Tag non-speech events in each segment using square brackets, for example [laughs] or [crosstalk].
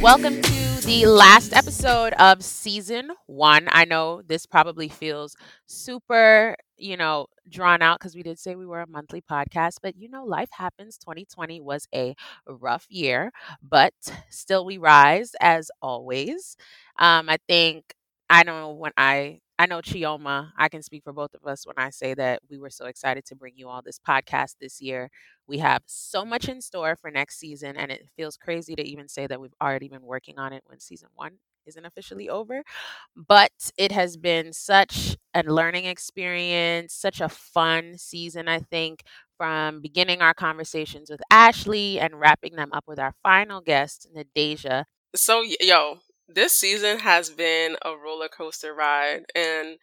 Welcome the last episode of season one. I know this probably feels super, you know, drawn out because we did say we were a monthly podcast, but you know, life happens. 2020 was a rough year, but still we rise as always. Um, I think I don't know when I I know Chioma, I can speak for both of us when I say that we were so excited to bring you all this podcast this year. We have so much in store for next season, and it feels crazy to even say that we've already been working on it when season one isn't officially over. But it has been such a learning experience, such a fun season, I think, from beginning our conversations with Ashley and wrapping them up with our final guest, Nadeja. So, yo, this season has been a roller coaster ride and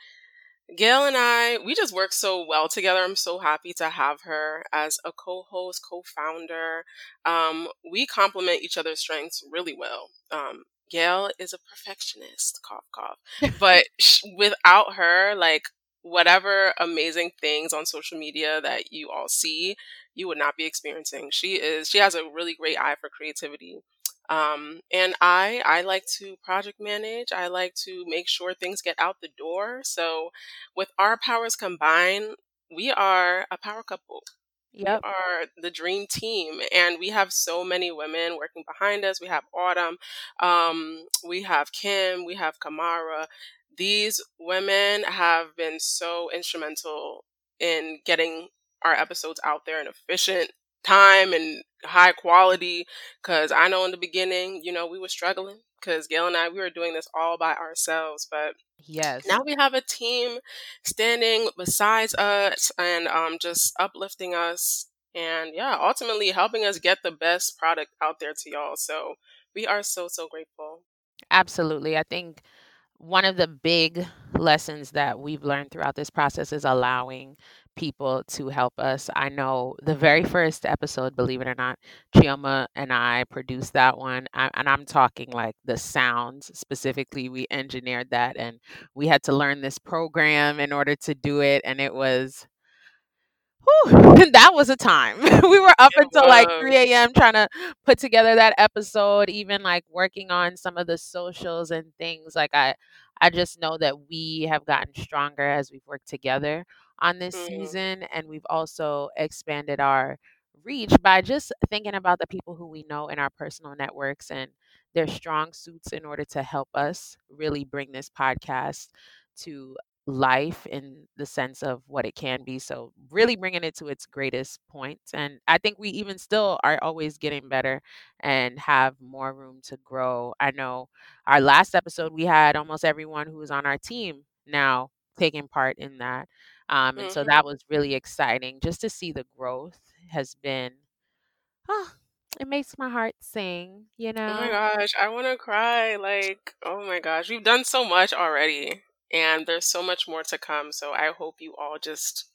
Gail and I, we just work so well together. I'm so happy to have her as a co-host, co-founder. Um, we complement each other's strengths really well. Um, Gail is a perfectionist, cough, cough. [laughs] But sh- without her, like whatever amazing things on social media that you all see, you would not be experiencing. She is, she has a really great eye for creativity. Um, and I, I like to project manage. I like to make sure things get out the door. So with our powers combined, we are a power couple. Yep. We are the dream team, and we have so many women working behind us. We have Autumn, um, we have Kim, we have Kamara. These women have been so instrumental in getting our episodes out there in efficient time and high quality. Because I know in the beginning, you know, we were struggling because Gail and I, we were doing this all by ourselves. But Yes. now we have a team standing besides us and um, just uplifting us and yeah ultimately helping us get the best product out there to y'all so we are so so grateful Absolutely. I think one of the big lessons that we've learned throughout this process is allowing people to help us. I know the very first episode, believe it or not, Chioma and I produced that one. I, and I'm talking like the sounds specifically. We engineered that and we had to learn this program in order to do it. And it was. Whew, [laughs] that was a time. [laughs] we were up it until like 3 a.m. trying to put together that episode, even like working on some of the socials and things. Like I I just know that we have gotten stronger as we've worked together on this hmm season and we've also expanded our reach by just thinking about the people who we know in our personal networks and their strong suits in order to help us really bring this podcast to life in the sense of what it can be. So, really bringing it to its greatest point. And I think we even still are always getting better and have more room to grow. I know our last episode, we had almost everyone who was on our team now taking part in that. Um, and so hmm that was really exciting just to see the growth has been, oh, it makes my heart sing, you know? oh my gosh i want to cry like oh my gosh we've done so much already and there's so much more to come so i hope you all just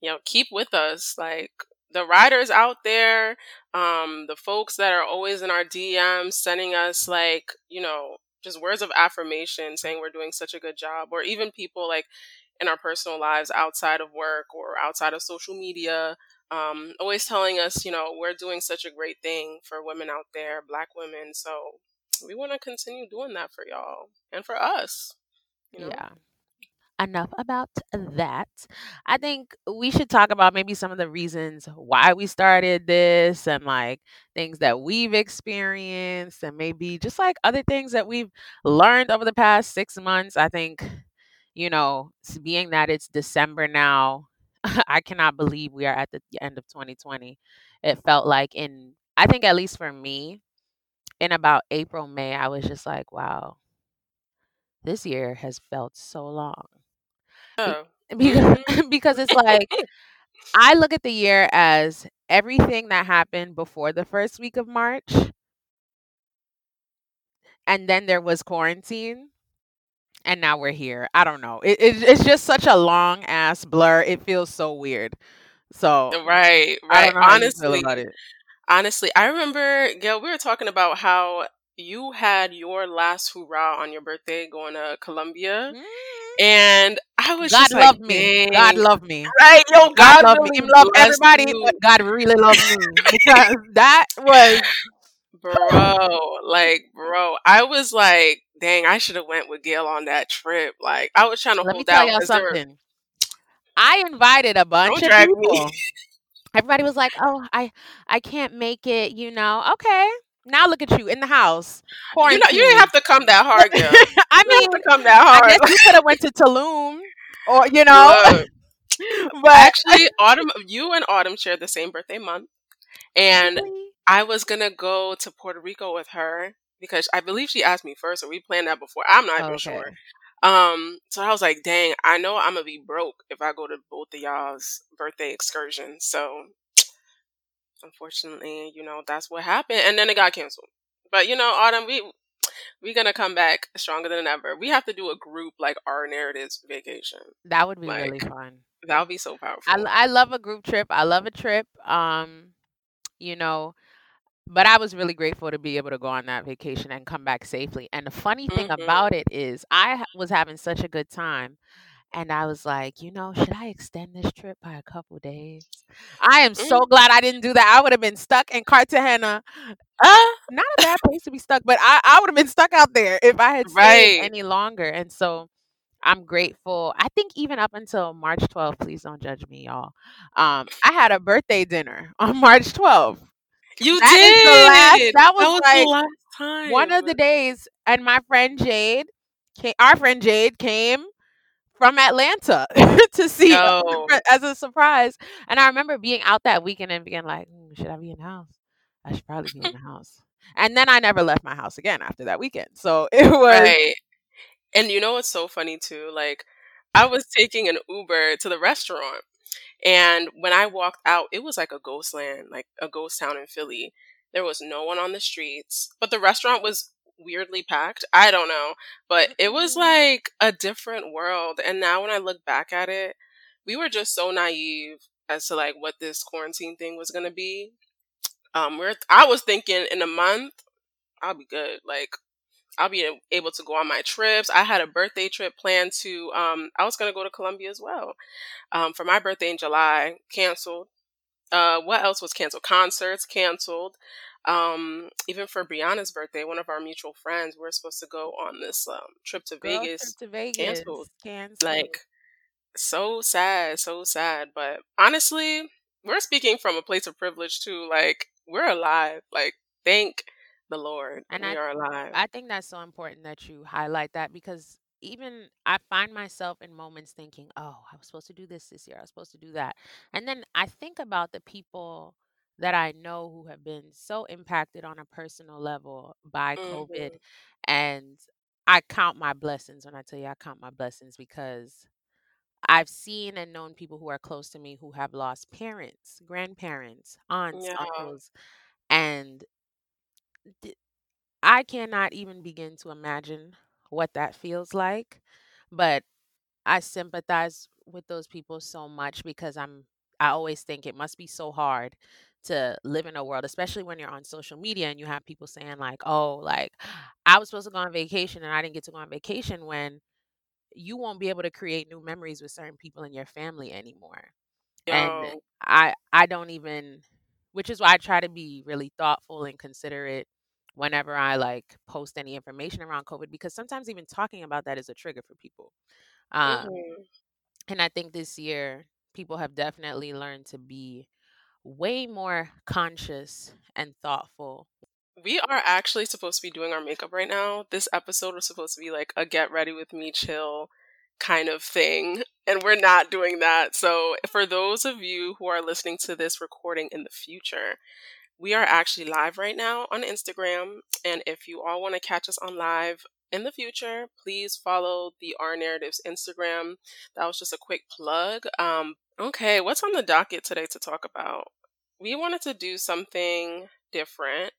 you know keep with us like the writers out there um the folks that are always in our dms sending us like you know just words of affirmation saying we're doing such a good job or even people like in our personal lives outside of work or outside of social media um always telling us you know we're doing such a great thing for women out there black women so we want to continue doing that for y'all and for us you know Yeah. enough about that. I think we should talk about maybe some of the reasons why we started this and like things that we've experienced and maybe just like other things that we've learned over the past six months. I think, you know, being that it's December now, [laughs] I cannot believe we are at the end of 2020. It felt like in, I think at least for me, in about April, May, I was just like, wow, this year has felt so long. Oh [laughs] because hmm because it's like [laughs] I look at the year as everything that happened before the first week of March and then there was quarantine and now we're here. I don't know. It, it it's just such a long ass blur. It feels so weird. So Right, right. don't know how you feel Honestly, about it. honestly, I remember, Gail, we were talking about how you had your last hurrah on your birthday going to Colombia. Mm. And I was God just like, love me. God love me. Right, yo, God God love really Him love everybody, but. God really loved me [laughs] because that was Bro, like, bro, I was like, dang, I should have went with Gail on that trip. Like, I was trying to Let me hold tell out y'all there were, something. I invited a bunch don't of drag me. people. Everybody was like, "Oh, I I can't make it," you know. Okay. Now look at you in the house, You know, you didn't have to come that hard, Gail. [laughs] I You didn't mean, have to come that hard. I guess you could have went to Tulum or you know, Look, [laughs] but actually, Autumn, you and Autumn shared the same birthday month. And really? I was gonna go to Puerto Rico with her because I believe she asked me first, or we planned that before. I'm not even sure. Um, so I was like, dang, I know I'm gonna be broke if I go to both of y'all's birthday excursions. So unfortunately, you know, that's what happened. And then it got canceled. But you know, Autumn, we we're gonna come back stronger than ever. We have to do a group like our narratives vacation. That would be Like really fun. that would be so I powerful. I love a group trip. I love a trip. Um, you know, but I was really grateful to be able to go on that vacation and come back safely. And the funny thing hmm about it is, I was having such a good time, and I was like, you know, should I extend this trip by a couple days? I am Mm. so glad I didn't do that. I would have been stuck in Cartagena. Ah, Not a bad place to be stuck, but I, I would have been stuck out there if I had stayed right. any longer. And so I'm grateful. I think even up until March 12th, please don't judge me, y'all. Um, I had a birthday dinner on [laughs] March 12th. You That the last. did. That That was was the like last one of the days, and my friend Jade, came, our friend Jade, came from Atlanta [laughs] to see us as a surprise. And I remember being out that weekend and being like, "Hmm, should I be in the house? I should probably be in the [laughs] house. And then I never left my house again after that weekend. So [laughs] it was Right. And you know what's so funny too? Like, I was taking an Uber to the restaurant, and when I walked out, it was like a ghost land, like a ghost town in Philly. There was no one on the streets, but the restaurant was weirdly packed. I don't know, but it was Mm. like a different world. And now when I look back at it, we were just so naive as to like what this quarantine thing was gonna be. Um, we're I was thinking in a month I'll be good. Like I'll be able to go on my trips. I had a birthday trip planned to. Um, I was gonna go to Colombia as well. Um, for my birthday in July, canceled. Uh, what else was canceled? Concerts canceled. Um, even for Brianna's birthday, one of our mutual friends, we are supposed to go on this um, trip to girl trip Vegas. to Vegas Canceled. canceled. Like so sad, so sad. But honestly, we're speaking from a place of privilege too. Like we're alive. Like thank the Lord, And we I are alive. I think that's so important that you highlight that because even I find myself in moments thinking, "Oh, I was supposed to do this this year. I was supposed to do that." And then I think about the people that I know who have been so impacted on a personal level by COVID hmm and I count my blessings when I tell you I count my blessings because I've seen and known people who are close to me who have lost parents, grandparents, aunts, Yeah. uncles, and I cannot even begin to imagine what that feels like. But I sympathize with those people so much because I'm I always think it must be so hard to live in a world, especially when you're on social media and you have people saying like, "Oh, like I was supposed to go on vacation and I didn't get to go on vacation," when you won't be able to create new memories with certain people in your family anymore. And I I don't even which is why I try to be really thoughtful and considerate whenever I like post any information around COVID because sometimes even talking about that is a trigger for people. Um, hmm and I think this year people have definitely learned to be way more conscious and thoughtful. We are actually supposed to be doing our makeup right now. This episode was supposed to be like a get ready with me chill kind of thing, and we're not doing that. So, for those of you who are listening to this recording in the future, we are actually live right now on Instagram. And if you all want to catch us on live in the future, please follow the R Narratives Instagram. That was just a quick plug. Um, okay, what's on the docket today to talk about? We wanted to do something different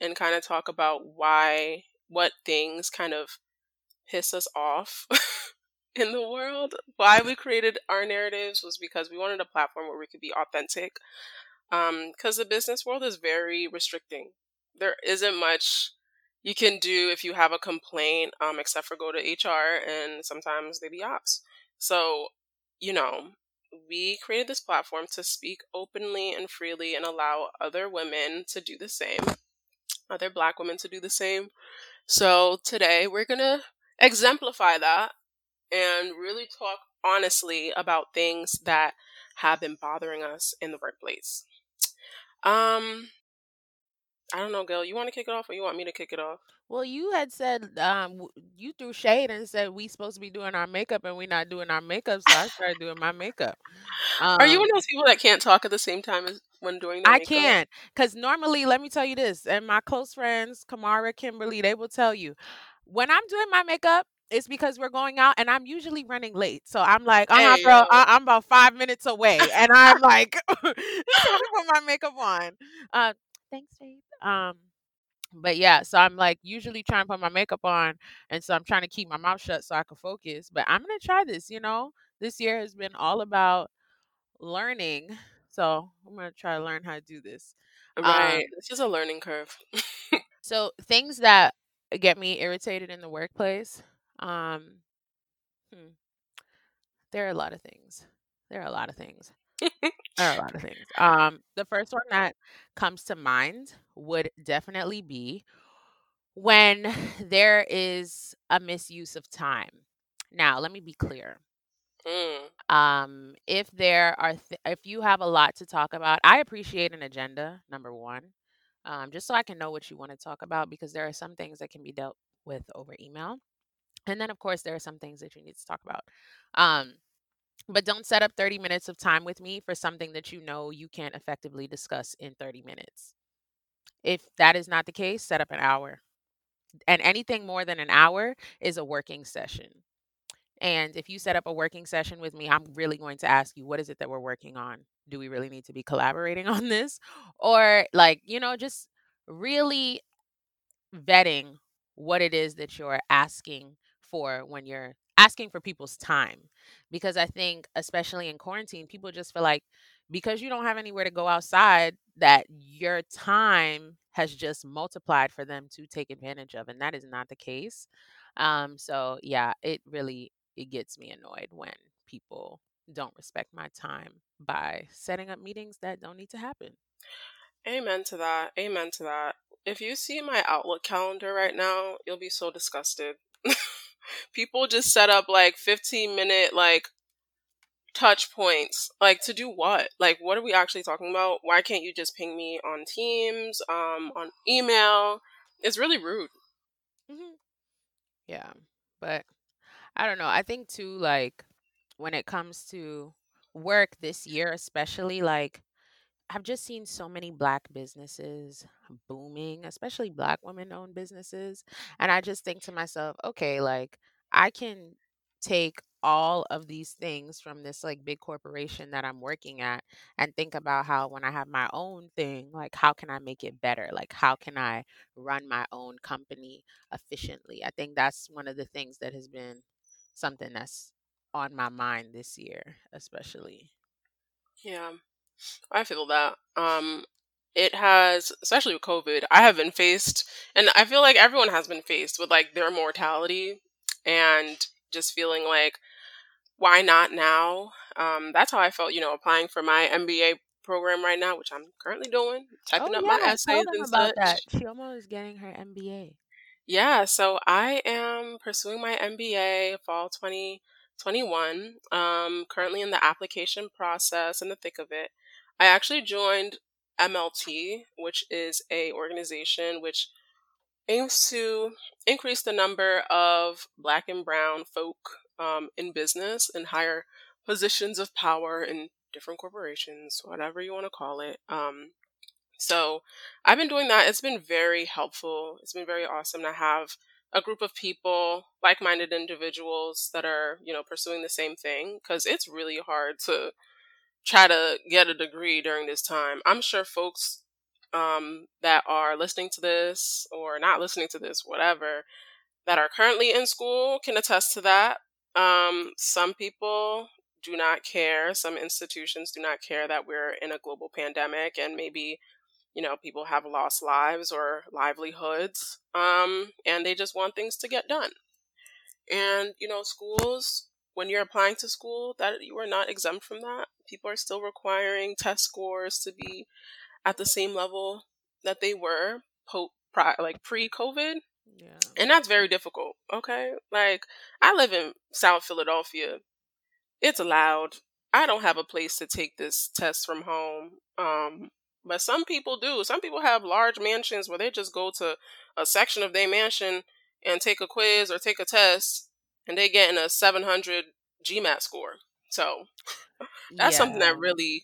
and kind of talk about why, what things kind of piss us off [laughs] in the world. Why we created our narratives was because we wanted a platform where we could be authentic. Because um, the business world is very restricting. There isn't much you can do if you have a complaint, um, except for go to HR, and sometimes they be ops. So, you know, we created this platform to speak openly and freely and allow other women to do the same, other black women to do the same. So today we're going to exemplify that and really talk honestly about things that have been bothering us in the workplace. Um, I don't know, Gail. You want to kick it off, or you want me to kick it off? Well, you had said um you threw shade and said we supposed to be doing our makeup and we're not doing our makeup, so I started doing my makeup. Um, Are you um one of those people that can't talk at the same time as when doing I can't, because normally, let me tell you this, and my close friends, Kamara, Kimberly, they will tell you when I'm doing my makeup, it's because we're going out and I'm usually running late. So I'm like, huh, hey, girl, I- am about five minutes away. And I'm like, [laughs] trying to put my makeup on. Uh, thanks, babe. Um, but yeah, so I'm like usually trying to put my makeup on, and so I'm trying to keep my mouth shut so I can focus. But I'm gonna try this. You know, this year has been all about learning, so I'm gonna try to learn how to do this. Right, um, it's just a learning curve. [laughs] so things that get me irritated in the workplace, um, hmm, there are a lot of things. There are a lot of things. There are a lot of things. Um, the first one that comes to mind would definitely be when [sighs] there is a misuse of time. Now, let me be clear. Mm. Um, if there are, th- if you have a lot to talk about, I appreciate an agenda. Number one, um, just so I can know what you want to talk about, because there are some things that can be dealt with over email, and then of course there are some things that you need to talk about. Um, but don't set up 30 minutes of time with me for something that you know you can't effectively discuss in 30 minutes. If that is not the case, set up an hour. And anything more than an hour is a working session. And if you set up a working session with me, I'm really going to ask you, what is it that we're working on? Do we really need to be collaborating [laughs] on this? Or, like, you know, just really vetting what it is that you're asking for when you're asking for people's time because I think especially in quarantine people just feel like because you don't have anywhere to go outside that your time has just multiplied for them to take advantage of and that is not the case. Um so yeah, it really it gets me annoyed when people don't respect my time by setting up meetings that don't need to happen. Amen to that. Amen to that. If you see my Outlook calendar right now, you'll be so disgusted. [laughs] people just set up like 15 minute like touch points like to do what? Like what are we actually talking about? Why can't you just ping me on teams um on email? It's really rude. Mm-hmm. yeah but i don't know i think too like when it comes to work this year especially like I've just seen so many black businesses booming, especially black women owned businesses. And I just think to myself, okay, like I can take all of these things from this like big corporation that I'm working at and think about how when I have my own thing, like how can I make it better? Like how can I run my own company efficiently? I think that's one of the things that has been something that's on my mind this year, especially. Yeah. I feel that. Um, it has, especially with COVID, I have been faced, and I feel like everyone has been faced with like their mortality and just feeling like, why not now? Um, that's how I felt, you know, applying for my MBA program right now, which I'm currently doing, typing oh, up yeah, my essays and about such. That. She almost is getting her MBA. Yeah, so I am pursuing my MBA fall 2021. Um, currently in the application process, in the thick of it. I actually joined MLT, which is a organization which aims to increase the number of black and brown folk um, in business and higher positions of power in different corporations, whatever you want to call it. Um, so I've been doing that. It's been very helpful. It's been very awesome to have a group of people, like-minded individuals that are, you know, pursuing the same thing because it's really hard to try to get a degree during this time. I'm sure folks um, that are listening to this or not listening to this, whatever, that are currently in school can attest to that. Um, some people do not care. Some institutions do not care that we're in a global pandemic and maybe, you know, people have lost lives or livelihoods. Um, and they just want things to get done. And, you know, schools, when you're applying to school, that you are not exempt from that. People are still requiring test scores to be at the same level that they were po- pri- like pre-COVID. Yeah. And that's very difficult, okay? Like I live in South Philadelphia. It's allowed. I don't have a place to take this test from home. Um but some people do. Some people have large mansions where they just go to a section of their mansion and take a quiz or take a test and they get in a 700 GMAT score. So [laughs] that's yeah. something that really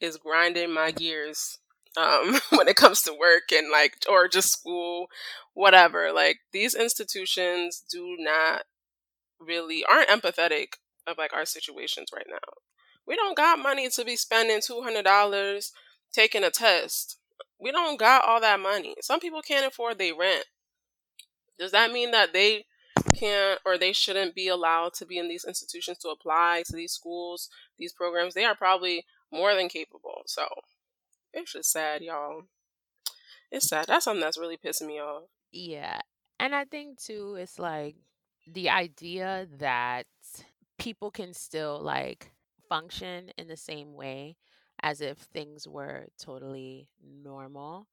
is grinding my gears um, [laughs] when it comes to work and like, or just school, whatever. Like these institutions do not really aren't empathetic of like our situations right now. We don't got money to be spending two hundred dollars taking a test. We don't got all that money. Some people can't afford their rent. Does that mean that they can't or they shouldn't be allowed to be in these institutions to apply to these schools, these programs? They are probably more than capable. So it's just sad, y'all. It's sad. That's something that's really pissing me off. Yeah. And I think too, it's like the idea that people can still like function in the same way as if things were totally normal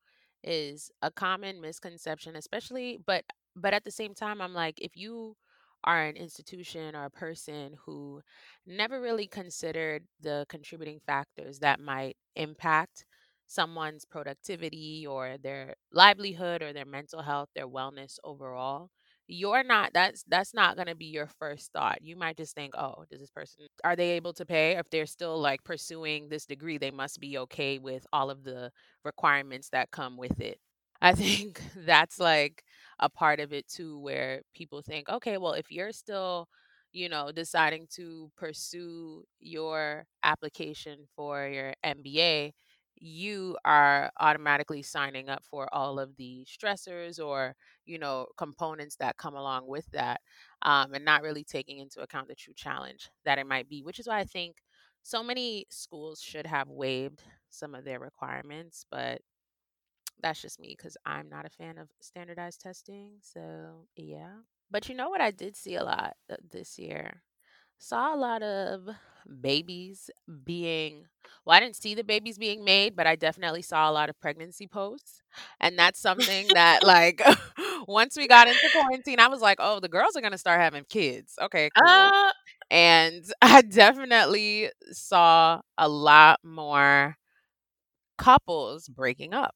is a common misconception especially but but at the same time i'm like if you are an institution or a person who never really considered the contributing factors that might impact someone's productivity or their livelihood or their mental health, their wellness overall, you're not that's that's not going to be your first thought. You might just think, "Oh, does this person are they able to pay? If they're still like pursuing this degree, they must be okay with all of the requirements that come with it." I think [laughs] that's like a part of it too where people think, "Okay, well, if you're still you know, deciding to pursue your application for your MBA, you are automatically signing up for all of the stressors or you know components that come along with that um, and not really taking into account the true challenge that it might be which is why i think so many schools should have waived some of their requirements but that's just me because i'm not a fan of standardized testing so yeah but you know what i did see a lot uh, this year saw a lot of babies being well, I didn't see the babies being made, but I definitely saw a lot of pregnancy posts. And that's something that like [laughs] once we got into quarantine, I was like, "Oh, the girls are going to start having kids." Okay, cool. Uh, and [laughs] I definitely saw a lot more couples breaking up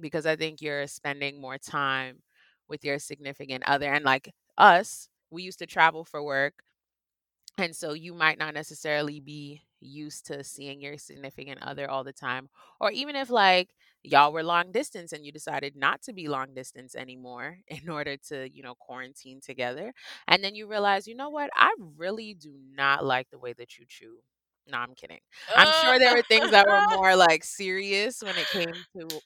because I think you're spending more time with your significant other and like us, we used to travel for work and so you might not necessarily be used to seeing your significant other all the time. Or even if like y'all were long distance and you decided not to be long distance anymore [laughs] in order to, you know, quarantine together. And then you realize, you know what? I really do not like the way that you chew. No, I'm kidding. I'm uh, sure there were things that were [laughs] more like serious when it came to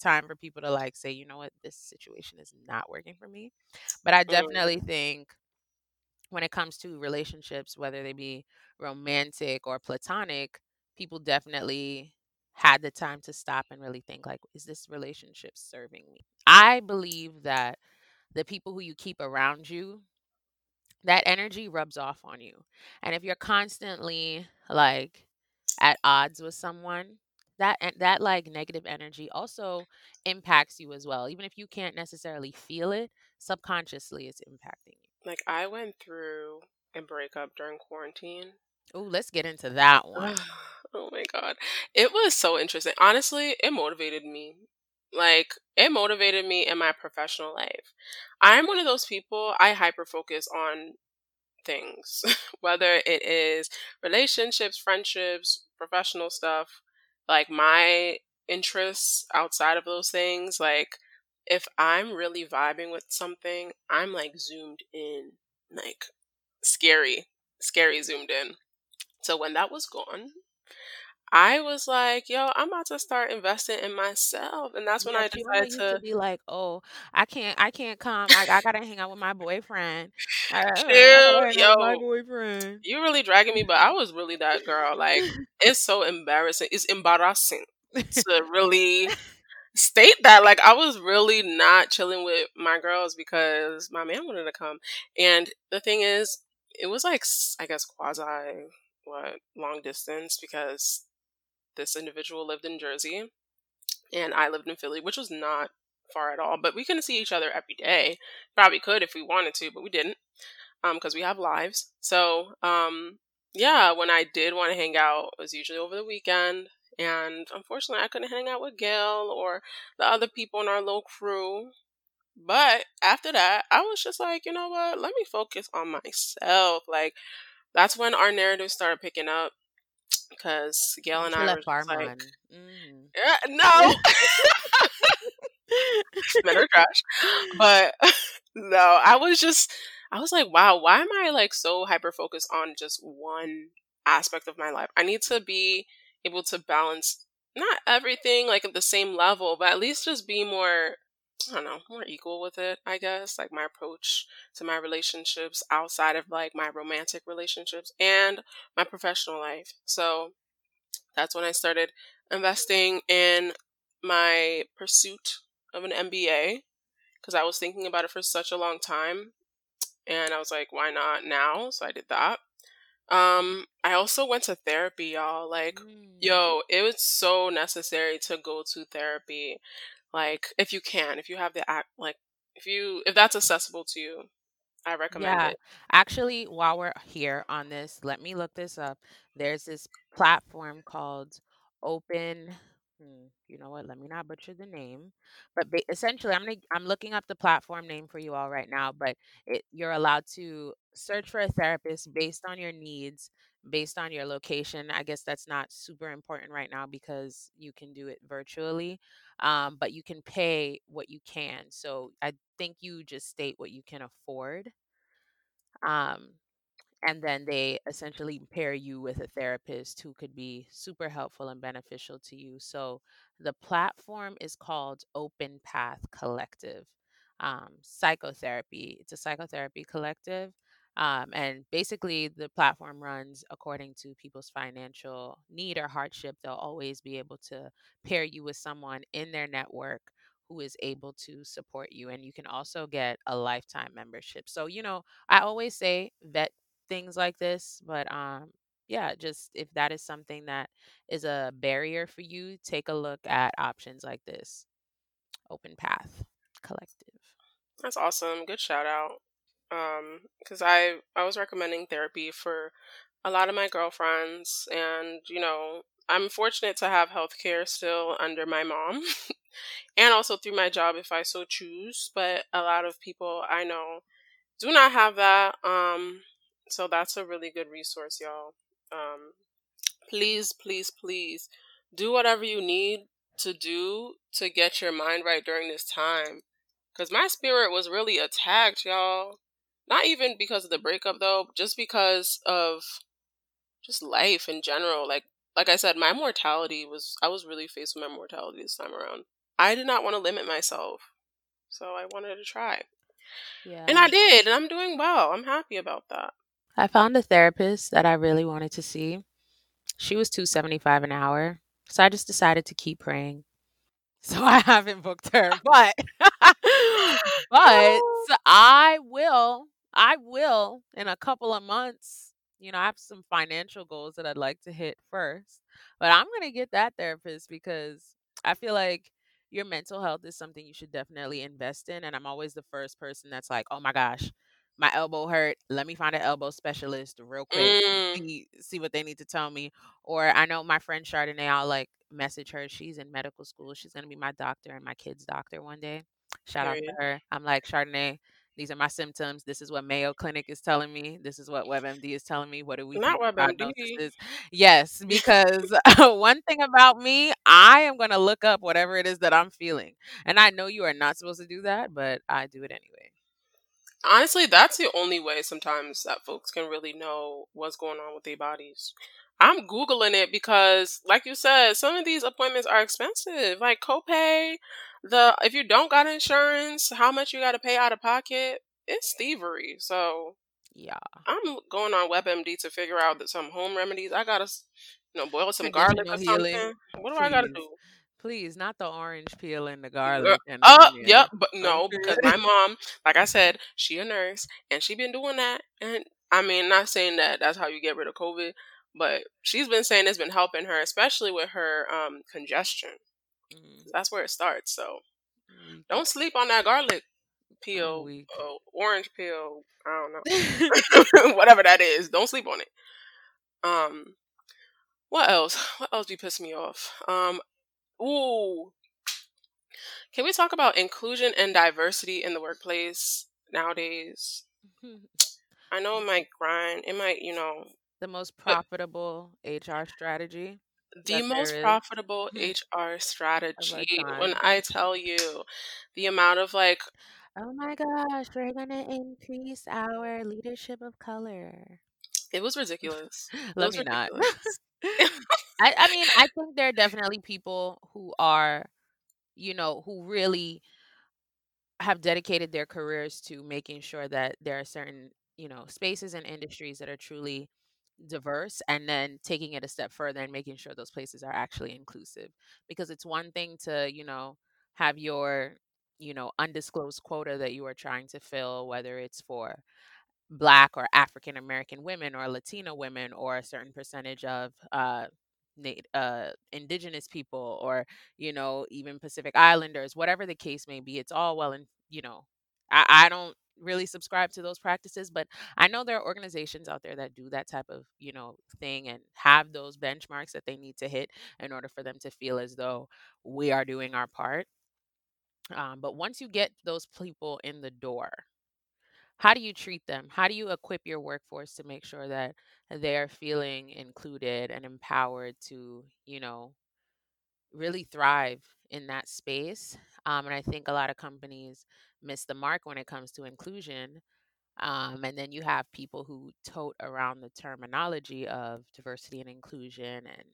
time for people to like say, you know what, this situation is not working for me. But I mm. definitely think when it comes to relationships, whether they be romantic or platonic, people definitely had the time to stop and really think like is this relationship serving me i believe that the people who you keep around you that energy rubs off on you and if you're constantly like at odds with someone that that like negative energy also impacts you as well even if you can't necessarily feel it subconsciously it's impacting you like I went through a breakup during quarantine. Oh, let's get into that one. [sighs] oh my god. It was so interesting. Honestly, it motivated me. Like it motivated me in my professional life. I'm one of those people I hyper focus on things, [laughs] whether it is relationships, friendships, professional stuff, like my interests outside of those things, like if I'm really vibing with something, I'm like zoomed in, like scary, scary zoomed in. So when that was gone, I was like, yo, I'm about to start investing in myself. And that's when Yeah, I she only decided used to to be like, "Oh, I can't, I can't come. I, I gotta hang out with my boyfriend. [laughs] I, I chill. gotta hang out with my Yo, boyfriend." you really dragging me, but I was really that girl. Like, [laughs] it's so embarrassing. It's embarrassing to really [laughs] state that. Like, I was really not chilling with my girls because my man wanted to come. And the thing is, it was like, s- I guess, quasi, what, long distance because this individual lived in Jersey and I lived in Philly, which was not far at all. But we couldn't see each other every day. Probably could if we wanted to, but we didn't because we have lives. So, um, yeah, when I did want to hang out, it was usually over the weekend. And unfortunately, I couldn't hang out with Gail or the other people in our little crew. But after that, I was just like, you know what? Let me focus on myself. Like, that's when our narrative started picking up because Gail and I were left just Bar like. Mhm. "Yeah, no, men are trash. But [laughs] no, I was just, I was like, wow, why am I like so hyper focused on just one aspect of my life? I need to be able to balance not everything like at the same level, but at least just be more, I don't know, more equal with it, I guess. Like my approach to my relationships outside of like my romantic relationships and my professional life. So that's when I started investing in my pursuit of an MBA because I was thinking about it for such a long time. And I was like, why not now? So I did that. Um, I also went to therapy, y'all. Like, Mm. yo, it was so necessary to go to therapy. Like, if you can, if you have the act, like, if you, if that's accessible to you, I recommend Yeah, it. actually, while we're here on this, let me look this up. There's this platform called Open. Hmm, you know what? Let me not butcher the name. But ba- essentially, I'm gonna, I'm looking up the platform name for you all right now. But it, you're allowed to search for a therapist based on your needs, based on your location. I guess that's not super important right now because you can do it virtually. Um, but you can pay what you can. So I think you just state what you can afford um, and then they essentially pair you with a therapist who could be super helpful and beneficial to you. So the platform is called Open Path Collective um, Psychotherapy. It's a psychotherapy collective. Um, and basically, the platform runs according to people's financial need or hardship. They'll always be able to pair you with someone in their network who is able to support you. And you can also get a lifetime membership. So, you know, I always say vet things like this, but um yeah, just if that is something that is a barrier for you, take a look at options like this. Open Path Collective. That's awesome. Good shout out. Um, because I I was recommending therapy for a lot of my girlfriends, and you know I'm fortunate to have healthcare still under my mom, [laughs] and also through my job if I so choose. But a lot of people I know do not have that. Um, so that's a really good resource, y'all. Um, please, please, please do whatever you need to do to get your mind right during this time. Because my spirit was really attacked, y'all. Not even because of the breakup, though, just because of just life in general. Like, like I said, my mortality was, I was really faced with my mortality this time around. I did not want to limit myself. So I wanted to try. And I did, and I'm doing well. I'm happy about that. I found a therapist that I really wanted to see. She was 275 an hour. So I just decided to keep praying. [laughs] So I haven't booked her, [laughs] but [laughs] but I will. I will in a couple of months. You know, I have some financial goals that I'd like to hit first. But I'm going to get that therapist because I feel like your mental health is something you should definitely invest in and I'm always the first person that's like, "Oh my gosh, my elbow hurt. Let me find an elbow specialist real quick. Mm, See see what they need to tell me." Or I know my friend Chardonnay, I'll like message her. She's in medical school. She's gonna be my doctor and my kid's doctor one day. Shout out to her. I'm like, Chardonnay, these are my symptoms. This is what Mayo Clinic is telling me. This is what WebMD is telling me. What do we Not think the prognosis WebMD. Yes, because [laughs] one thing about me, I am gonna look up whatever it is that I'm feeling. And I know you are not supposed to do that, but I do it anyway. Honestly, that's the only way sometimes that folks can really know what's going on with their bodies. I'm googling it because, like you said, some of these appointments are expensive. Like copay, the if you don't got insurance, how much you got to pay out of pocket? It's thievery. So Yeah. I'm going on WebMD to figure out that some home remedies. I gotta, you know, boil some [laughs] garlic or Traditional healing. something. What do I gotta do? Please, not the orange peel and the garlic and the Uh, onion. yep, but no, because my mom, like I said, she a nurse and she been doing that. And I mean, not saying that that's how you get rid of COVID, but she's been saying it's been helping her, especially with her um congestion. Mm, That's where it starts. So weak. don't sleep on that garlic peel, uh, orange peel. I don't know, [laughs] [laughs] whatever that is. Don't sleep on it. Um, what else? [sighs] What else be pissing me off? Um, ooh, can we talk about inclusion and diversity in the workplace nowadays? [laughs] I know it might grind, it might, you know, the most but profitable HR strategy the most profitable [laughs] HR our oh strategy, when. I tell you the amount of like, Oh my gosh, we're gonna increase our leadership of color. it was [laughs] ridiculous. It Let was me not. [laughs] I, I mean, I think there are definitely people who are, you know, who really have dedicated their careers to making sure that there are certain, you know, spaces and industries that are truly diverse and then taking it a step further and making sure those places are actually inclusive because it's one thing to, you know, have your, you know, undisclosed quota that you are trying to fill whether it's for black or African American women or latina women or a certain percentage of uh uh indigenous people or you know even Pacific Islanders whatever the case may be it's all well and you know I, I don't really subscribe to those practices but I know there are organizations out there that do that type of you know thing and have those benchmarks that they need to hit in order for them to feel as though we are doing our part um, but once you get those people in the door how do you treat them? How do you equip your workforce to make sure that they're feeling included and empowered to, you know, really thrive in that space? Um, and I think a lot of companies miss the mark when it comes to inclusion. Um, and then you have people who tote around the terminology of diversity and inclusion and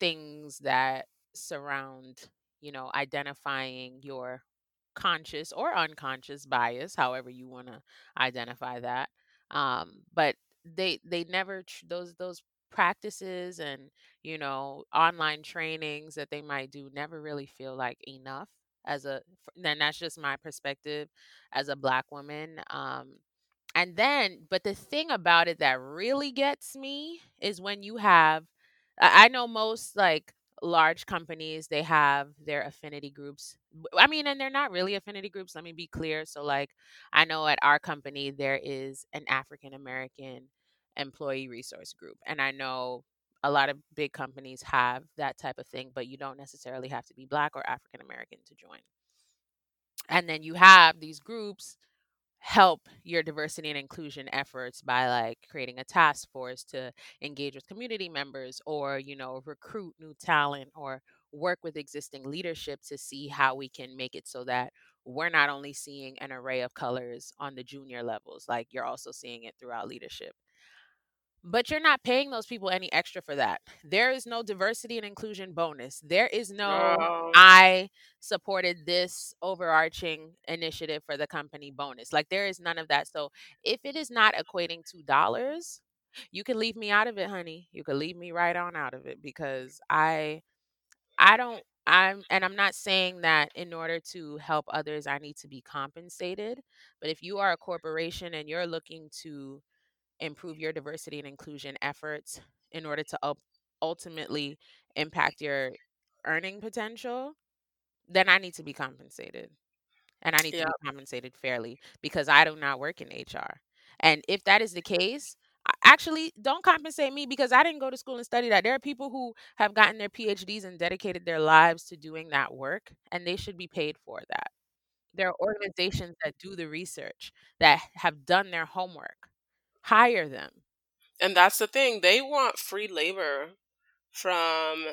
things that surround, you know, identifying your conscious or unconscious bias, however you want to identify that. Um, but they they never tr- those those practices and you know online trainings that they might do never really feel like enough as a then that's just my perspective as a black woman um and then but the thing about it that really gets me is when you have I know most like large companies they have their affinity groups. i mean, and they're not really affinity groups. Let me be clear. So, like, I know at our company there is an African American employee resource group, and I know a lot of big companies have that type of thing, but you don't necessarily have to be black or African American to join. And then you have these groups help your diversity and inclusion efforts by like creating a task force to engage with community members or you know recruit new talent or work with existing leadership to see how we can make it so that we're not only seeing an array of colors on the junior levels like you're also seeing it throughout leadership but you're not paying those people any extra for that. There is no diversity and inclusion bonus. There is no Girl. I supported this overarching initiative for the company bonus. Like there is none of that. So if it is not equating to dollars, you can leave me out of it, honey. You can leave me right on out of it because I I don't I'm and I'm not saying that in order to help others I need to be compensated, but if you are a corporation and you're looking to improve your diversity and inclusion efforts in order to up- ultimately impact your earning potential, then I need to be compensated. And I need to be compensated fairly because I do not work in HR. And if that is the case, actually don't compensate me because I didn't go to school and study that. There are people who have gotten their PhDs and dedicated their lives to doing that work, and they should be paid for that. There are organizations that do the research, that have done their homework. Hire them. And that's the thing. They want free labor from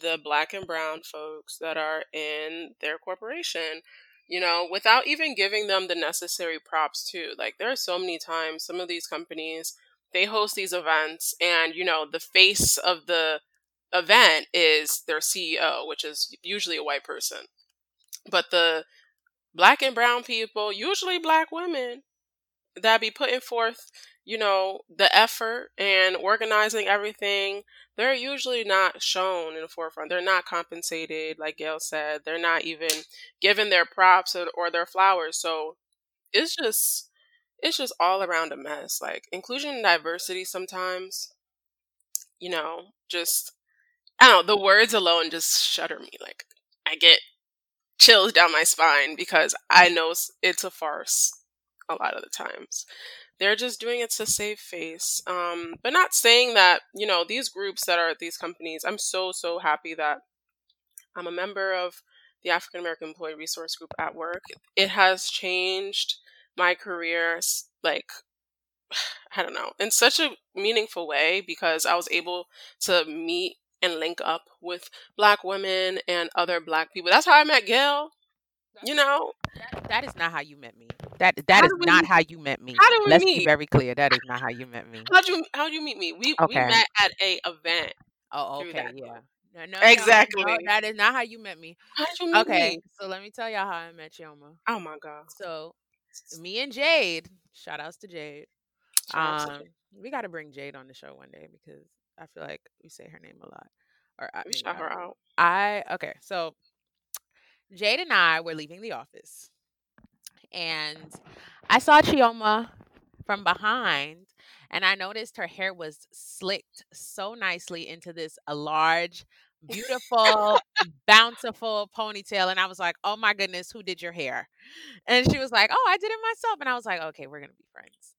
the black and brown folks that are in their corporation, you know, without even giving them the necessary props too. Like there are so many times some of these companies they host these events, and you know, the face of the event is their CEO, which is usually a white person. But the black and brown people, usually black women, that be putting forth, you know, the effort and organizing everything, they're usually not shown in the forefront. They're not compensated, like Gail said. They're not even given their props or, or their flowers. So it's just it's just all around a mess. Like inclusion and diversity sometimes, you know, just I don't know, the words alone just shudder me. Like I get chills down my spine because I know it's a farce a lot of the times. They're just doing it to save face. Um, but not saying that, you know, these groups that are at these companies, I'm so, so happy that I'm a member of the African American Employee Resource Group at work. It has changed my career, like, [sighs] I don't know, in such a meaningful way because I was able to meet and link up with black women and other black people. That's how I met Gail. You know, that, that is not how you met me. That that how is not meet? how you met me. How did we Let's meet? be very clear. That is not how you met me. How'd you How'd you meet me? We okay. we met at a event. Oh, okay, yeah. No, no, exactly. No, that is not how you met me. How did you meet okay, me? so let me tell y'all how I met Chioma. Oh my god. So me and Jade, shout outs to Jade. Um, to Jade. we got to bring Jade on the show one day because I feel like we say her name a lot. Or I, we shout her out. I okay, so Jade and I were leaving the office, and I saw Chioma from behind, and I noticed her hair was slicked so nicely into this large, beautiful, [laughs] bountiful ponytail, and I was like, "Oh my goodness, who did your hair?" And she was like, "Oh, I did it myself," and I was like, "Okay, we're gonna be friends."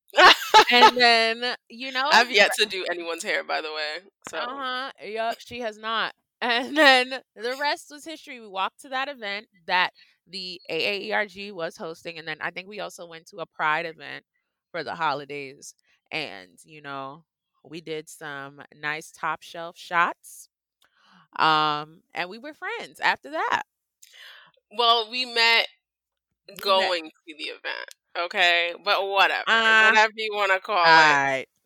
and [laughs] then you know, I've yet to do anyone's hair, by the way. So, uh huh. Yep, she has not. And then the rest was history. We walked to that event that the AAERG was hosting. And then I think we also went to a Pride event for the holidays. And, you know, we did some nice top shelf shots. Um, and we were friends after that. Well, we met going we met. to the event. Okay, but whatever, uh, whatever you want to call it. [laughs]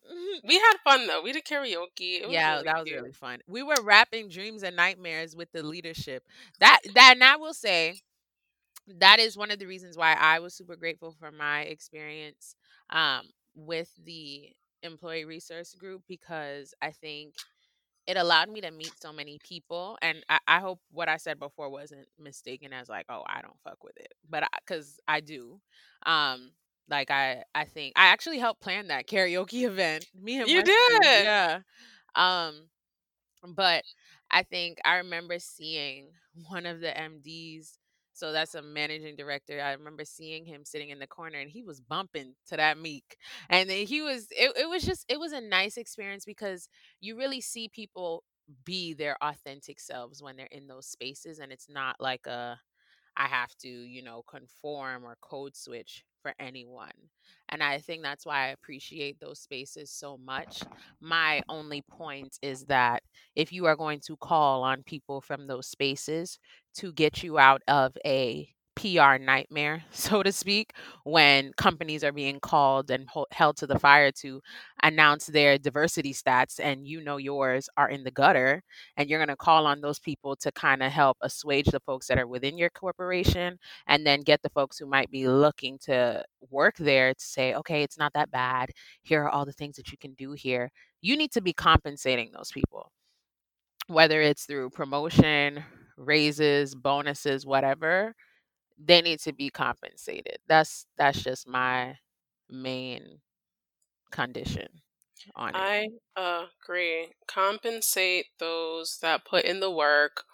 We had fun though. We did karaoke. yeah, really that was cute. really fun. We were rapping dreams and nightmares with the leadership. That that and I will say that is one of the reasons why I was super grateful for my experience um, with the employee resource group because I think it allowed me to meet so many people and I, I, hope what i said before wasn't mistaken as like oh i don't fuck with it but because I, I, do um like I I think I actually helped plan that karaoke [laughs] event. Me and you did, yeah. Um, but I think I remember seeing one of the MDs. So that's a managing director. I remember seeing him sitting in the corner and he was bumping to that meek. And then he was it, it was just it was a nice experience because you really see people be their authentic selves when they're in those spaces and it's not like a I have to, you know, conform or code switch for anyone. And I think that's why I appreciate those spaces so much. My only point is that if you are going to call on people from those spaces to get you out of a PR nightmare, [laughs] so to speak, when companies are being called and ho- held to the fire to announce their diversity stats and you know yours are in the gutter and you're going to call on those people to kind of help assuage the folks that are within your corporation and then get the folks who might be looking to work there to say, okay, it's not that bad. Here are all the things that you can do here. You need to be compensating those people, whether it's through promotion, raises, bonuses, whatever they need to be compensated. That's that's just my main condition on it. I agree. Compensate those that put in the work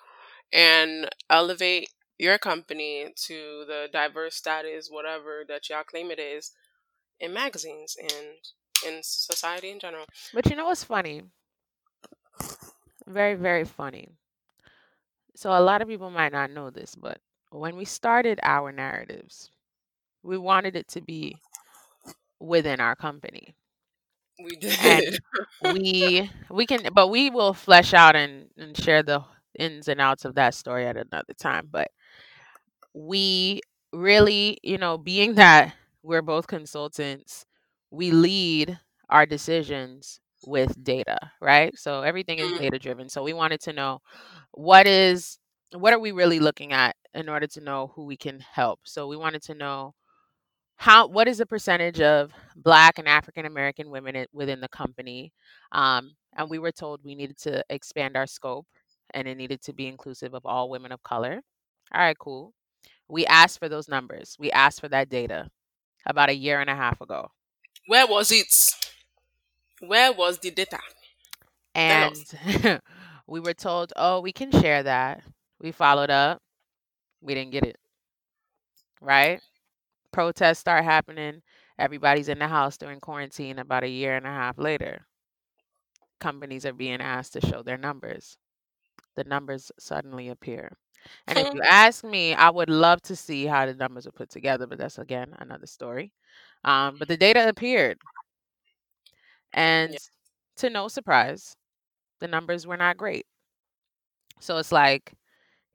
and elevate your company to the diverse status, whatever that y'all claim it is, in magazines and in society in general. But you know what's funny? Very, very funny. So a lot of people might not know this, but when we started our narratives, we wanted it to be within our company. We did. And [laughs] we we can but we will flesh out and, and share the ins and outs of that story at another time. But we really, you know, being that we're both consultants, we lead our decisions with data, right? So everything is Mm. data driven. So we wanted to know what is what are we really looking at in order to know who we can help. So we wanted to know how what is the percentage of black and african american women within the company um, and we were told we needed to expand our scope and it needed to be inclusive of all women of color all right cool we asked for those numbers we asked for that data about a year and a half ago Where was it? Where was the data? And [laughs] we were told oh we can share that we followed up we didn't get it right protests start happening everybody's in the house during quarantine about a year and a half later companies are being asked to show their numbers. The numbers suddenly appear. And if you ask me, I would love to see how the numbers are put together, but that's again another story. Um, but the data appeared, and to no surprise, the numbers were not great. So it's like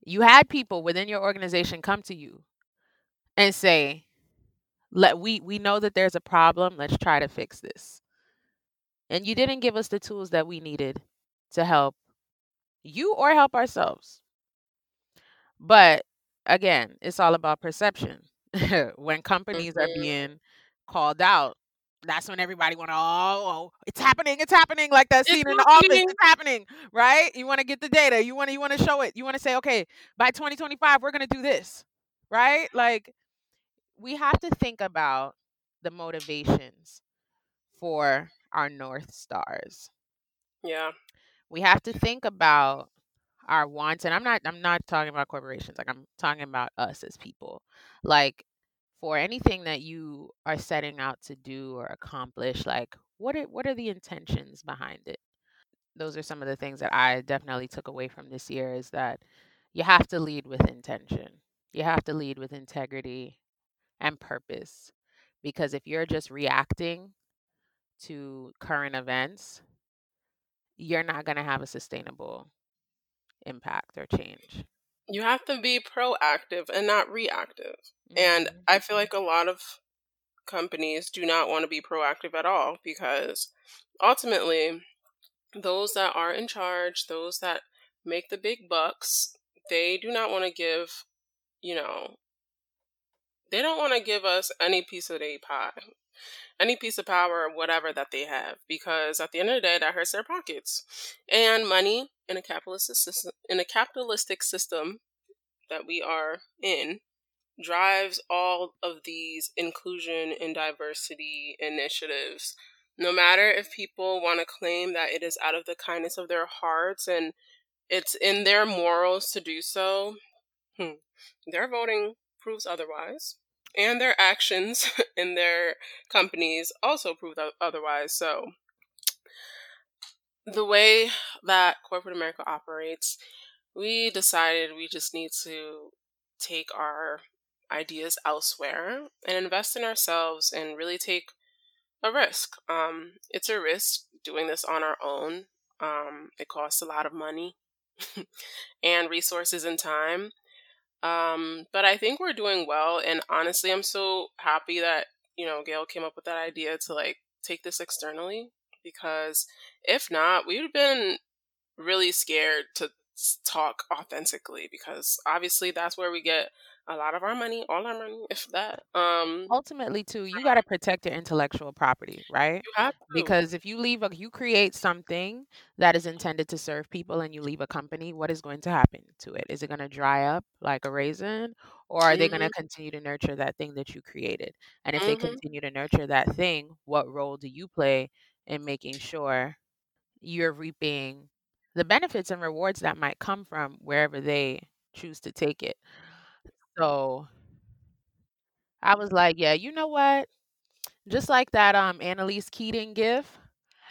you had people within your organization come to you and say, "Let we we know that there's a problem. Let's try to fix this." And you didn't give us the tools that we needed to help you or help ourselves. But again, it's all about perception. [laughs] when companies are Mhm. being called out, that's when everybody want to, oh, oh, it's happening, it's happening, like that It's scene in the office, it's happening, right? You want to get the data, you want to, you want to show it, you want to say, okay, by 2025, we're gonna do this, right? Like we have to think about the motivations for our north stars Yeah. we have to think about our wants and i'm not i'm not talking about corporations like i'm talking about us as people like for anything that you are setting out to do or accomplish like what are what are the intentions behind it those are some of the things that i definitely took away from this year is that you have to lead with intention you have to lead with integrity and purpose because if you're just reacting to current events you're not going to have a sustainable impact or change. You have to be proactive and not reactive. And Mhm. I feel like a lot of companies do not want to be proactive at all because ultimately, those that are in charge, those that make the big bucks, they do not want to give, you know, they don't want to give us any piece of their pie, any piece of power, or whatever that they have, because at the end of the day, that hurts their pockets. And money in a capitalistic system, in a capitalistic system that we are in, drives all of these inclusion and diversity initiatives. No matter if people want to claim that it is out of the kindness of their hearts and it's in their morals to do so, hmm, their voting proves otherwise. And their actions [laughs] in their companies also prove otherwise. So, the way that corporate America operates, we decided we just need to take our ideas elsewhere and invest in ourselves and really take a risk. Um, it's a risk doing this on our own. Um, it costs a lot of money [laughs] and resources and time. Um, but I think we're doing well. And honestly, I'm so happy that, you know, Gail came up with that idea to like take this externally because if not, we would have been really scared to talk authentically because obviously that's where we get a lot of our money, all our money, if that. Um, Ultimately, too, you got to protect your intellectual property, right? you have to. Because if you leave a, you create something that is intended to serve people and you leave a company, what is going to happen to it? Is it going to dry up like a raisin or are they going to Mhm. continue to nurture that thing that you created? And if they Mhm. continue to nurture that thing, what role do you play in making sure you're reaping the benefits and rewards that might come from wherever they choose to take it? So I was like, yeah, you know what? Just like that um Annalise Keating gif.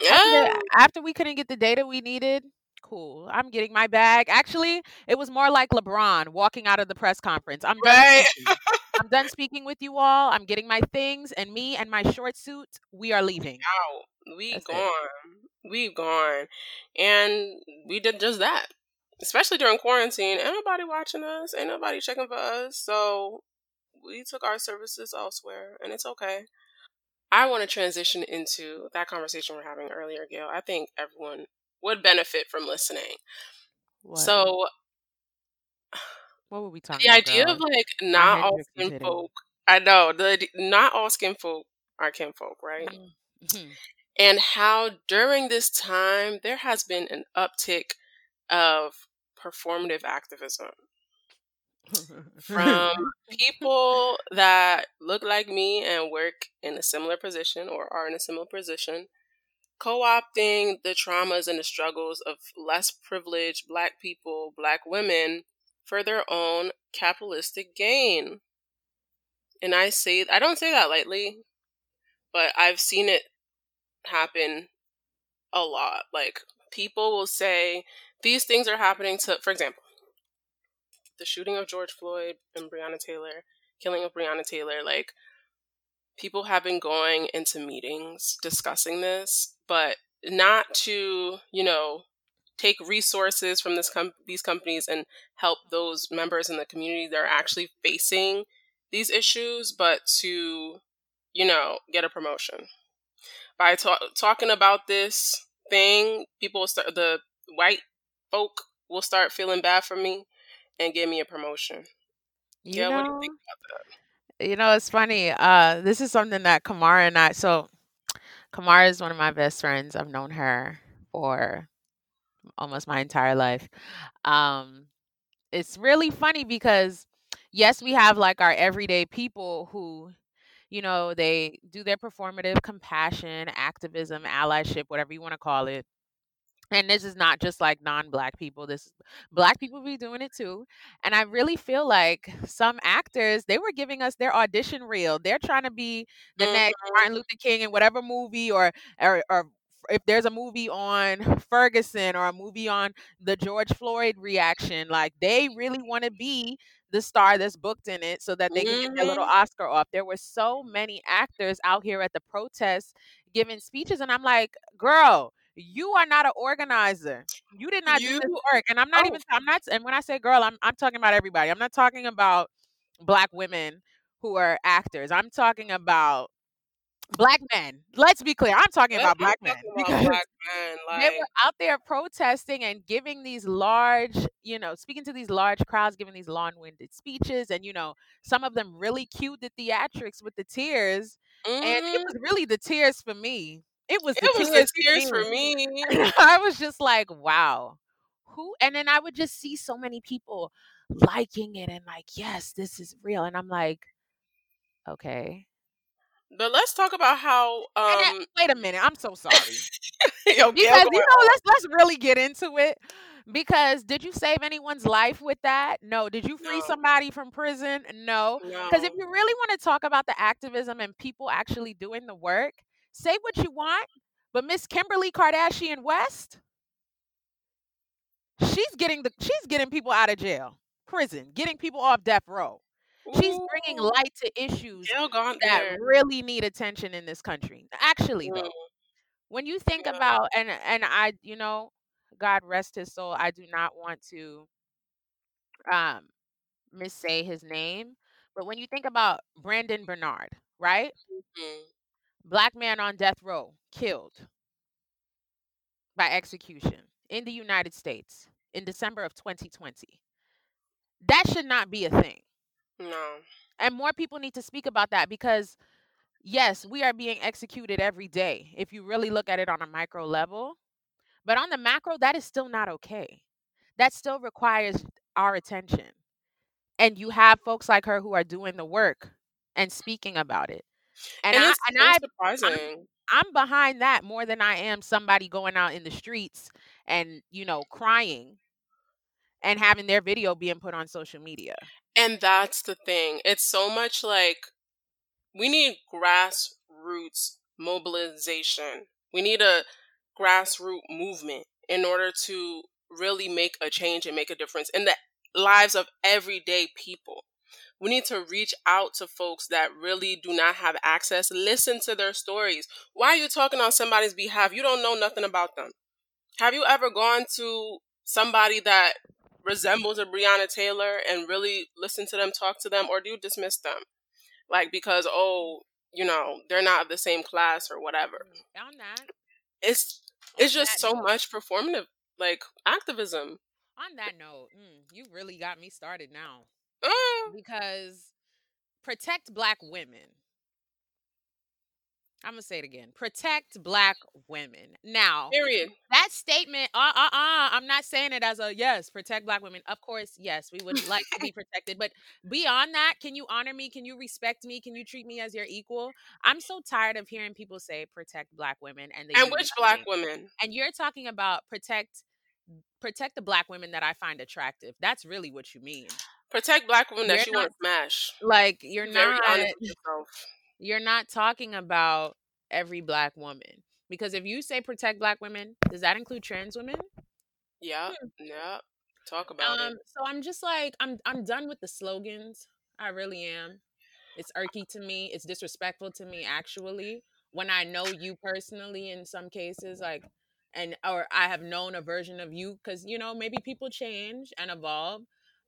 After, Yeah. after we couldn't get the data we needed, cool. I'm getting my bag. Actually, it was more like LeBron walking out of the press conference. I'm done Right. speaking. I'm done speaking with you all. I'm getting my things, and me and my short suit, we are leaving. Out. We That's it. gone. We gone. And we did just that. Especially during quarantine. Ain't nobody watching us. Ain't nobody checking for us. So we took our services elsewhere and it's okay. I want to transition into that conversation we're having earlier, Gail. I think everyone would benefit from listening. What? So what were we talking about? the about? idea girl? of like not all skin folk, I know the not all skin folk are kinfolk, right? Mhm. and how during this time there has been an uptick of performative activism. From [laughs] people that look like me and work in a similar position or are in a similar position co-opting the traumas and the struggles of less privileged black people black women for their own capitalistic gain. And i say i don't say that lightly but i've seen it happen a lot. Like people will say these things are happening to for example the shooting of george floyd and breonna taylor killing of breonna taylor like people have been going into meetings discussing this but not to you know take resources from this com- these companies and help those members in the community that are actually facing these issues but to you know get a promotion. By ta- talking about this thing people start the white folk will start feeling bad for me and give me a promotion You yeah what do you know, think about that you know, it's funny. Uh, this is something that Kamara and I. So, Kamara is one of my best friends. I've known her for almost my entire life. Um, it's really funny because yes, we have like our everyday people who, you know, they do their performative compassion, activism, allyship, whatever you want to call it. And this is not just like non-black people. This black people be doing it too. And I really feel like some actors, they were giving us their audition reel. They're trying to be the next Mhm. Martin Luther King in whatever movie or or, or if there's a movie on Ferguson or a movie on the George Floyd reaction, like they really want to be the star that's booked in it so that they can get their little Mhm. Oscar off. There were so many actors out here at the protests giving speeches, and I'm like, girl, you are not an organizer. You did not do this work. And I'm not oh even I'm not and when I say girl, I'm I'm talking about everybody. I'm not talking about black women who are actors. I'm talking about black men. Let's be clear. I'm talking let- about black men because black men [laughs] they were out there protesting and giving these large, you know, speaking to these large crowds, giving these long-winded speeches, and you know, some of them really cued the theatrics with the tears, and it mhm. was really the tears for me. It was the it was the tears for me. [laughs] I was just like, wow, who? And then I would just see so many people liking it and like, yes, this is real, and I'm like, okay. but let's talk about how then, um wait a minute, I'm so sorry. [laughs] yo because you know let's let's really get into it. Because did you save anyone's life with that? No. Did you free no. somebody from prison? No. Because if you really want to talk about the activism and people actually doing the work say what you want but miss kimberly kardashian west? She's getting the she's getting people out of jail prison getting people off death row. She's bringing light to issues that there. really need attention in this country actually Mm, though when you think yeah. about and and I you know God rest his soul I do not want to um missay his name but when you think about Brandon Bernard right? Mhm. Black man on death row killed by execution in the United States in December of 2020 that should not be a thing. No. And more people need to speak about that because yes we are being executed every day if you really look at it on a micro level. But on the macro that is still not okay. That still requires our attention. And you have folks like her who are doing the work and speaking about it. And, and I and I I'm I'm behind that more than I am somebody going out in the streets and, you know, crying and having their video being put on social media. and that's the thing it's so much like we need grassroots mobilization we need a grassroots movement in order to really make a change and make a difference in the lives of everyday people. We need to reach out to folks that really do not have access. Listen to their stories. Why are you talking on somebody's behalf? You don't know nothing about them. Have you ever gone to somebody that resembles a Breonna Taylor and really listen to them, talk to them, or do you dismiss them? Like because oh, you know they're not of the same class or whatever. On that, It's it's On just so note. much performative like activism. on that note, mm, you really got me started now Uh, because protect black women. I'm gonna say it again. Protect black women. Now, period. that statement, uh, uh, uh, I'm not saying it as a yes, protect black women. Of course, yes, we would like to be [laughs] protected. But beyond that, can you honor me? Can you respect me? Can you treat me as your equal? I'm so tired of hearing people say protect black women and And which black women? And you're talking about protect protect the black women that I find attractive. That's really what you mean. Protect black women that you want to smash. like you're very not honest with yourself. you're not talking about every black woman. Because if you say protect black women, does that include trans women? Yeah, yeah. Talk about Um, it. so I'm just like I'm I'm done with the slogans. I really am. It's irky to me. It's disrespectful to me actually. When I know you personally in some cases, like and or I have known a version of you because you know, maybe people change and evolve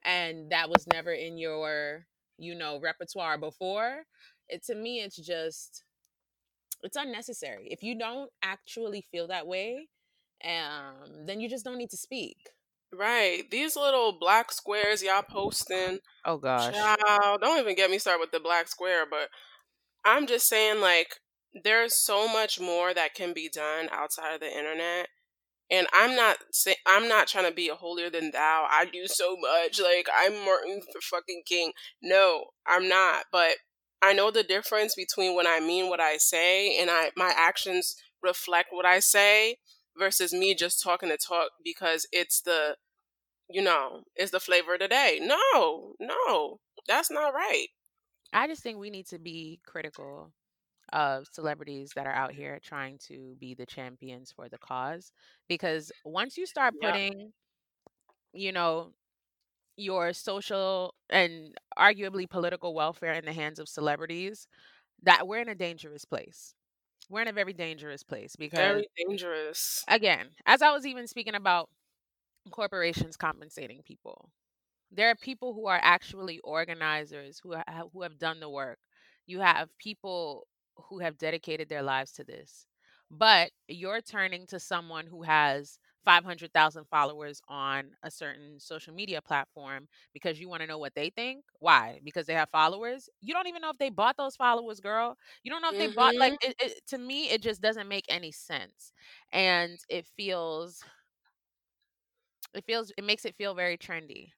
and that was never in your, you know, repertoire before. It to me it's just it's unnecessary. If you don't actually feel that way, um, then you just don't need to speak. Right. These little black squares y'all posting. Oh gosh. Child, don't even get me started with the black square, but I'm just saying like there's so much more that can be done outside of the internet. And I'm not say I'm not trying to be a holier than thou. I do so much. Like I'm Martin Luther fucking King. No, I'm not. But I know the difference between when I mean what I say and I my actions reflect what I say versus me just talking to talk because it's the you know, it's the flavor of the day. No, no. That's not right. I just think we need to be critical of celebrities that are out here trying to be the champions for the cause because once you start Yeah. putting you know your social and arguably political welfare in the hands of celebrities that we're in a dangerous place we're in a very dangerous place because Very dangerous. again as i was even speaking about corporations compensating people there are people who are actually organizers who ha- who have done the work you have people who have dedicated their lives to this but you're turning to someone who has 500,000 followers on a certain social media platform because you want to know what they think? Why? Because they have followers? You don't even know if they bought those followers girl. You don't know if they bought like Mhm. it, it, to me it just doesn't make any sense and it feels it feels it makes it feel very trendy.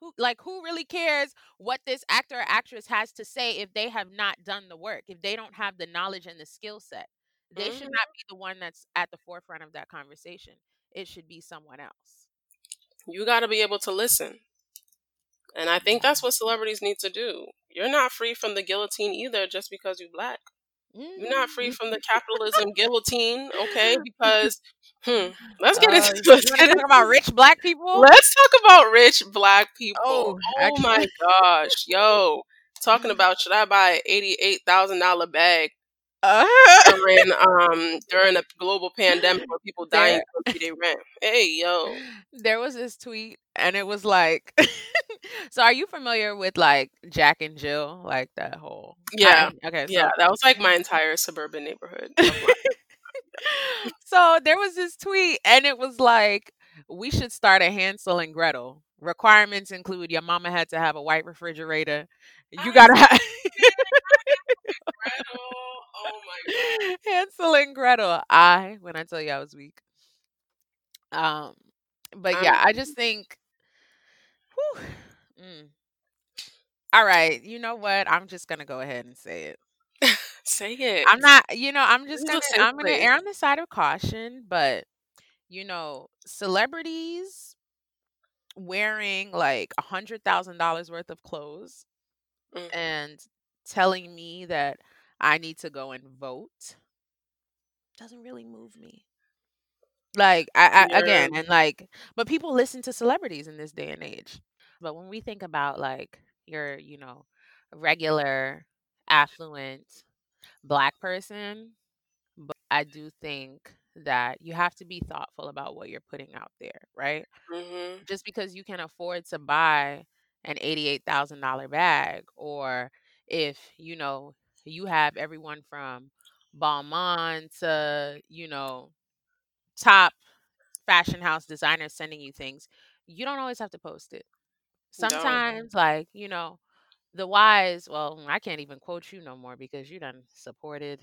Who like who really cares what this actor or actress has to say if they have not done the work if they don't have the knowledge and the skill set they should Mhm. not be the one that's at the forefront of that conversation it should be someone else You got to be able to listen. And I think that's what celebrities need to do. You're not free from the guillotine either just because you're black. You're not free Mm. from the capitalism guillotine, okay? Because hmm, [laughs] let's get Uh, into you [laughs] let's get about rich black people let's talk about rich black people. oh Oh my gosh, yo, talking about should I buy an eighty-eight thousand dollar bag uh, during um during a global pandemic where people dying to pay their rent? Hey yo, there was this tweet and it was like [laughs] so are you familiar with like jack and jill like that whole yeah, I, okay yeah, that was like my entire suburban neighborhood. [laughs] so there was this tweet and it was like we should start a hansel and gretel requirements include your mama had to have a white refrigerator you gotta have. [laughs] Oh my [laughs] god. hansel and gretel i when i tell you i was weak um but I'm yeah i just think whew, mm. all right you know what i'm just gonna go ahead and say it [laughs] say it. i'm not you know i'm just gonna i'm gonna err on the side of caution but you know celebrities wearing like a hundred thousand dollars worth of clothes Mm. and telling me that I need to go and vote doesn't really move me. Like I, I again and like but people listen to celebrities in this day and age. But when we think about like your, you know, regular affluent black person, but I do think that you have to be thoughtful about what you're putting out there, right? hmm just because you can afford to buy an $88,000 bag or if, you know, you have everyone from Balmain to, you know, top fashion house designers sending you things, you don't always have to post it. Sometimes, like, you know, the wise, well, I can't even quote you no more because you done supported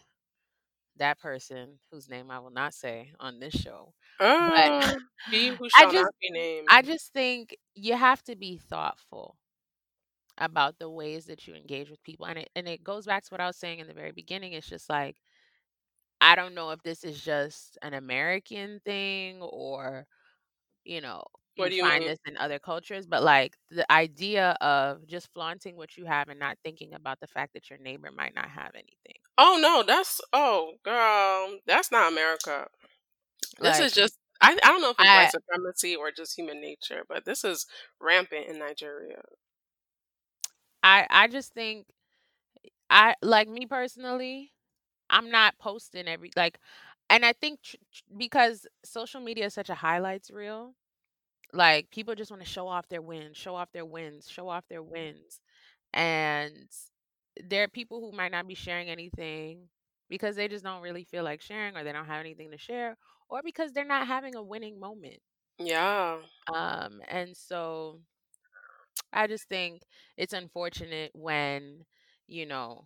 that person whose name I will not say on this show. Uh, he [laughs] who I just not be named. I just think you have to be thoughtful about the ways that you engage with people. And it and it goes back to what I was saying in the very beginning. It's just like I don't know if this is just an American thing or, you know, What you do you find mean? this in other cultures, but like the idea of just flaunting what you have and not thinking about the fact that your neighbor might not have anything. Oh no, that's oh girl, that's not America. This Like is just I, I don't know if it's I white supremacy or just human nature, but this is rampant in Nigeria. I I just think I like me personally, I'm not posting every like and I think tr- tr- because social media is such a highlights reel, like people just want to show off their wins, show off their wins, show off their wins. And there are people who might not be sharing anything because they just don't really feel like sharing or they don't have anything to share or because they're not having a winning moment. Yeah. Um and so I just think it's unfortunate when, you know,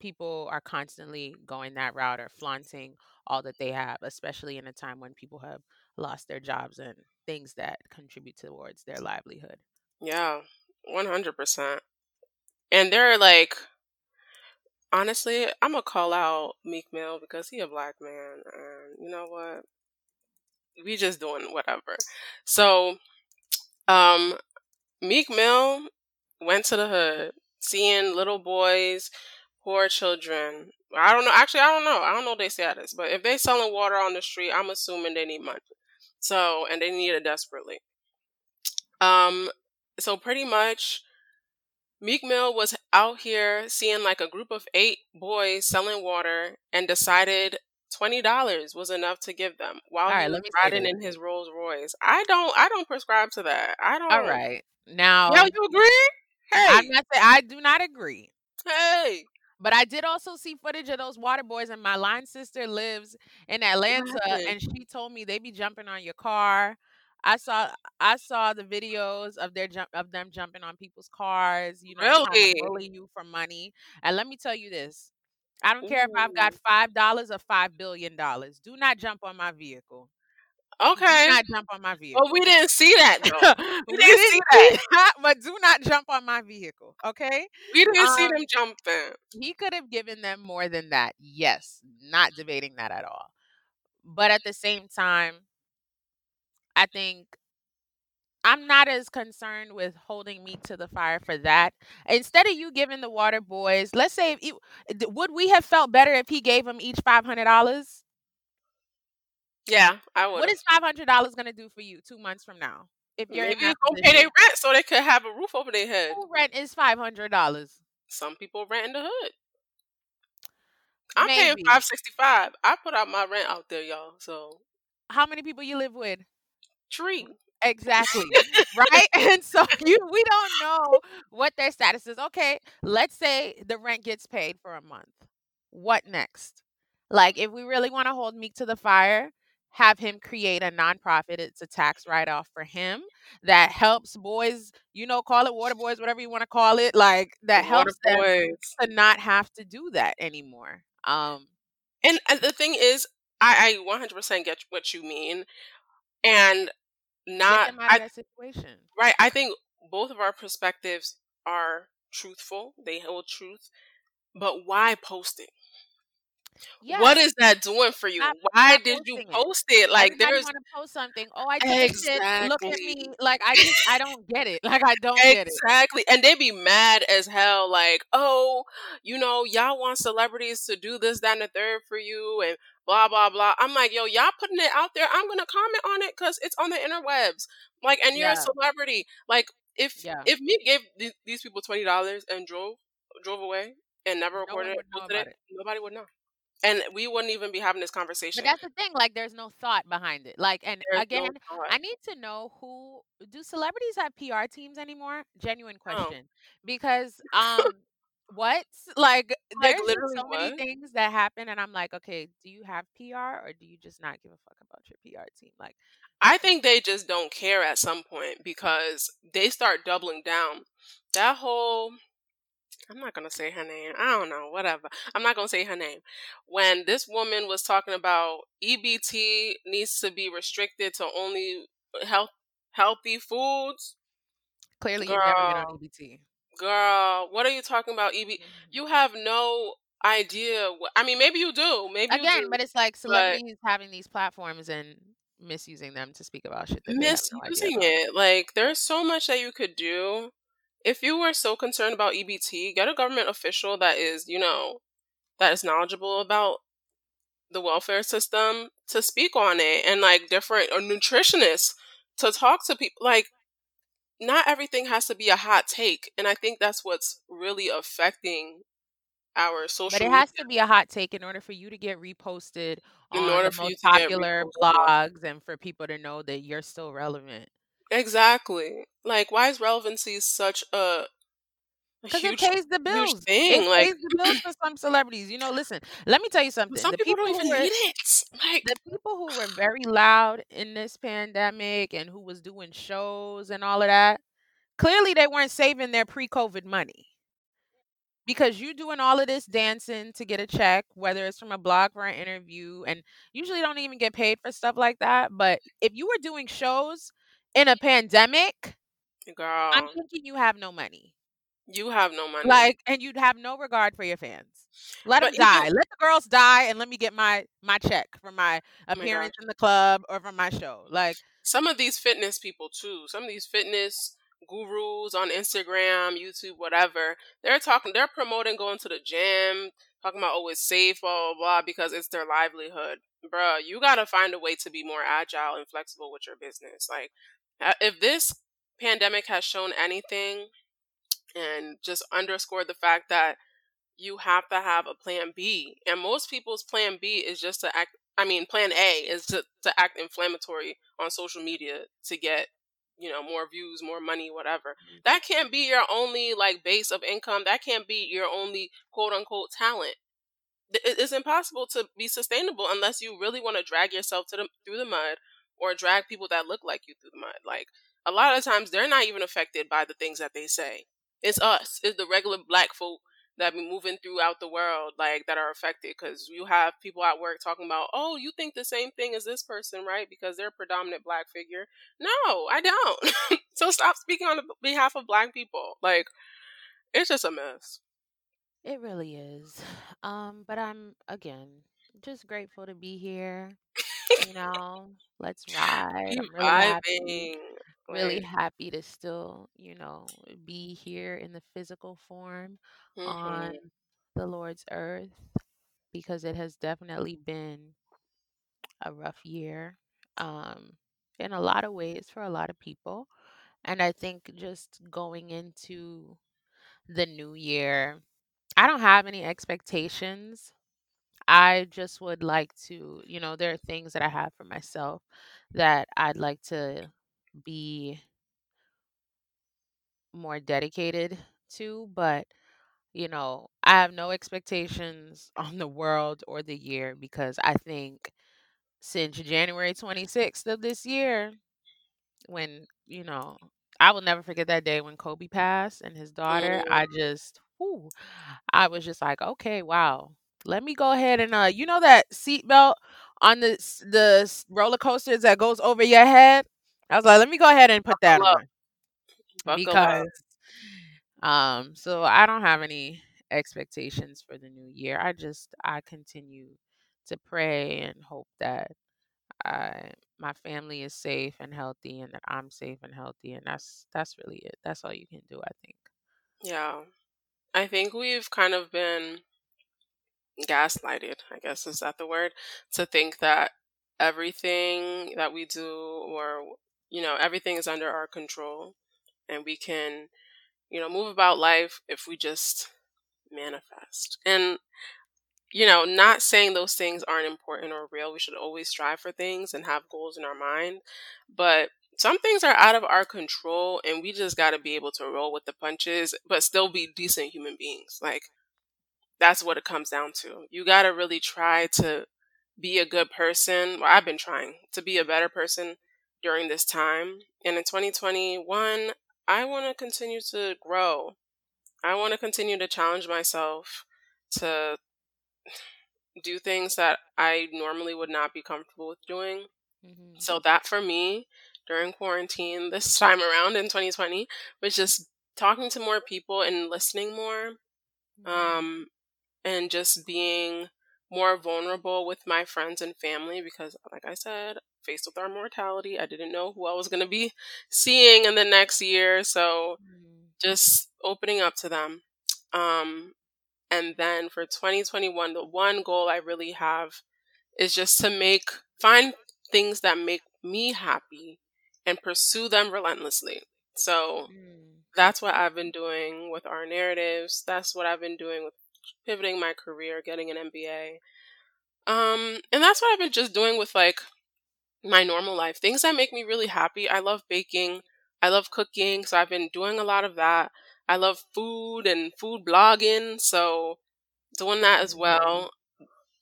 people are constantly going that route or flaunting all that they have, especially in a time when people have lost their jobs and things that contribute towards their livelihood. Yeah. One hundred percent. And they're like honestly, I'm gonna call out Meek Mill because he a black man and you know what? We just doing whatever. So um Meek Mill went to the hood, seeing little boys, poor children. I don't know. Actually, I don't know. I don't know their status. But if they selling water on the street, I'm assuming they need money. So and they need it desperately. Um. So pretty much, Meek Mill was out here seeing like a group of eight boys selling water and decided twenty dollars was enough to give them while All he was let me say riding in his Rolls Royce. I don't. I don't prescribe to that. I don't. All right. Now, you agree? Hey, I'm not saying I do not agree. hey. But I did also see footage of those water boys, and my line sister lives in Atlanta, and she told me they be jumping on your car. I saw I saw the videos of their jump of them jumping on people's cars, you know, Really? bully you for money. And let me tell you this: I don't care if I've got five dollars or five billion dollars. Do not jump on my vehicle. Okay. Do not jump on my vehicle. But we didn't see that though. [laughs] we We didn't see didn't that. see that, [laughs] but do not jump on my vehicle. Okay. We didn't see Um, them jumping. he could have given them more than that. Yes, not debating that at all. But at the same time, I think I'm not as concerned with holding me to the fire for that. Instead of you giving the water boys, let's say, if you, would we have felt better if he gave them each five hundred dollars? Yeah, I would What is five hundred dollars going to do for you two months from now? If you're in Maybe that go pay their rent so they could have a roof over their head. who rent is five hundred dollars? Some people rent in the hood. I'm paying Maybe. five sixty five. I put out my rent out there, y'all. So How many people you live with? tree. Exactly. right? [laughs] And so you we don't know what their status is. Okay, let's say the rent gets paid for a month. What next? Like if we really want to hold Meek to the fire, have him create a nonprofit. It's a tax write-off for him that helps boys, you know, call it water boys, whatever you want to call it, like that Water helps them boys. to not have to do that anymore. Um And, and the thing is, I, I 100% get what you mean. And not, them out of I, that situation. right, I think both of our perspectives are truthful. They hold truth. But why post it? Yes. What is that doing for you? Stop- Why did you posting it. post it? Like Everybody there's want to post something. Oh, I a shit. Look at me. Like I just I don't get it. Like I don't get it. Exactly. And they be mad as hell, like, oh, you know, y'all want celebrities to do this, that, and the third for you and blah blah blah. I'm like, yo, y'all putting it out there. I'm gonna comment on it because it's on the interwebs. Like, and you're Yeah. a celebrity. Like, if Yeah. if me gave th- these people twenty dollars and drove drove away and never No recorded it, would know posted about it, it. nobody would know. And we wouldn't even be having this conversation. But that's the thing. Like there's no thought behind it. Like and There's again, thought. I need to know who do celebrities have PR teams anymore? Genuine No. question. Because um what? Like, Like, there's literally so many things that happen, and I'm like, okay, do you have PR or do you just not give a fuck about your PR team? Like, I think they just don't care at some point because they start doubling down. That whole I'm not gonna say her name. I don't know, whatever. I'm not gonna say her name. When this woman was talking about EBT needs to be restricted to only health healthy foods, clearly you've never been on EBT. girl, what are you talking about? EB, Mhm. you have no idea. What, I mean, maybe you do, maybe you Again, do, but it's like but celebrities having these platforms and misusing them to speak about shit that they no misusing it. Like, there's so much that you could do. If you were so concerned about EBT, get a government official that is, you know, that is knowledgeable about the welfare system to speak on it and like different or nutritionists to talk to people like not everything has to be a hot take and i think that's what's really affecting our social But it media has to be a hot take in order for you to get reposted in on order the for most you to get popular blogs and for people to know that you're still relevant. Exactly like why is relevancy such a, Because it pays the bills. It thing like pays the bills for some celebrities. You know, listen, let me tell you something. some The people people don't even were need it like the people who were very loud in this pandemic and who was doing shows and all of that, clearly they weren't saving their pre-COVID money. Because you're doing all of this dancing to get a check, whether it's from a blog or an interview, and usually don't even get paid for stuff like that. But if you were doing shows in a pandemic, girl, I'm thinking you have no money. you have no money Like, and you'd have no regard for your fans. Let them but even die. Let the girls die, and let me get my my check for my oh my appearance in the club or for my show. Like, some of these fitness people too some of these fitness gurus on instagram youtube whatever they're talking they're promoting going to the gym talking about oh it's safe blah blah blah because it's their livelihood bruh you gotta find a way to be more agile and flexible with your business like Uh, if this pandemic has shown anything and just underscored the fact that you have to have a plan B. And most people's plan B is just to act I mean plan A is to, to act inflammatory on social media to get, you know, more views, more money, whatever. Mm-hmm. That can't be your only like base of income. That can't be your only quote unquote talent. It's impossible to be sustainable unless you really want to drag yourself to the through the mud or drag people that look like you through the mud. Like a lot of times they're not even affected by the things that they say. It's us. It's the regular black folk that be moving throughout the world like that are affected because you have people at work talking about oh you think the same thing as this person right because they're a predominant black figure no i don't [laughs] so stop speaking on behalf of black people like it's just a mess it really is. [sighs] Um, but I'm again just grateful to be here. You know, let's [laughs] ride. I'm really happy. Really happy to still, you know, be here in the physical form on mhm the Lord's earth because it has definitely been a rough year. Um, in a lot of ways for a lot of people. And I think just going into the new year, I don't have any expectations. I just would like to, you know, there are things that I have for myself that I'd like to be more dedicated to, but you know, I have no expectations [laughs] on the world or the year because I think since January 26th of this year, when, you know, I will never forget that day when Kobe passed and his daughter. mm, I just, whew, I was just like, okay, wow. Let me go ahead and uh, you know that seatbelt on the the roller coasters that goes over your head. I was like, let me go ahead and put that buckle on buckle up because um, so I don't have any expectations for the new year. I just I continue to pray and hope that I my family is safe and healthy and that I'm safe and healthy and that's that's really it. That's all you can do, I think. yeah i think we've kind of been gaslighted i guess is that the word? To think that everything that we do or you know everything is under our control and we can you know move about life if we just manifest. And you know not saying those things aren't important or real we should always strive for things and have goals in our mind but some things are out of our control and we just got to be able to roll with the punches but still be decent human beings. Like that's what it comes down to. You got to really try to be a good person. Well i've been trying to be a better person during this time and in 2021 i want to continue to grow. I want to continue to challenge myself to [sighs] do things that i normally would not be comfortable with doing. Mhm. so that for me during quarantine this time around in 2020 was just talking to more people and listening more. Mhm. um and just being more vulnerable with my friends and family because like I said faced with our mortality I didn't know who I was going to be seeing in the next year so Mhm. just opening up to them um and then for 2021 the one goal I really have is just to make find things that make me happy and pursue them relentlessly. So Mm. that's what I've been doing with our narratives. That's what I've been doing with pivoting my career, getting an MBA. Um, and that's what I've been just doing with like my normal life. Things that make me really happy. I love baking. I love cooking, so I've been doing a lot of that. I love food and food blogging, so doing that as Mhm. well.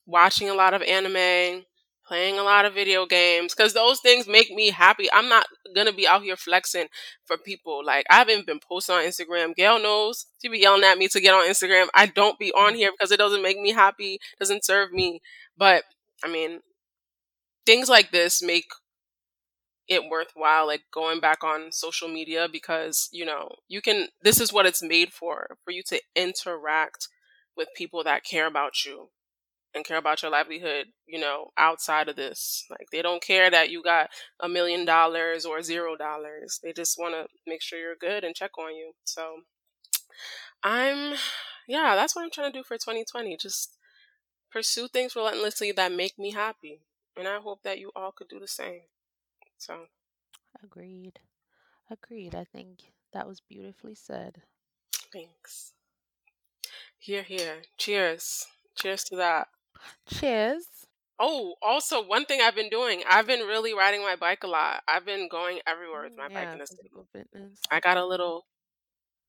Watching a lot of anime, playing a lot of video games, because those things make me happy. I'm not gonna be out here flexing for people. Like I haven't been posting on Instagram. Gail knows she be yelling at me to get on Instagram. I don't be on here because it doesn't make me happy, doesn't serve me. But I mean, things like this make it worthwhile like going back on social media because you know you can this is what it's made for for you to interact with people that care about you and care about your livelihood you know outside of this like they don't care that you got a million dollars or zero dollars they just want to make sure you're good and check on you so i'm yeah that's what i'm trying to do for 2020 just pursue things relentlessly that make me happy and i hope that you all could do the same so Agreed. Agreed. I think that was beautifully said. Thanks. Hear, hear. Cheers. Cheers to that. Cheers. Oh, also, one thing I've been doing, I've been really riding my bike a lot. I've been going everywhere with my Mm, bike in the city. fitness. I got a little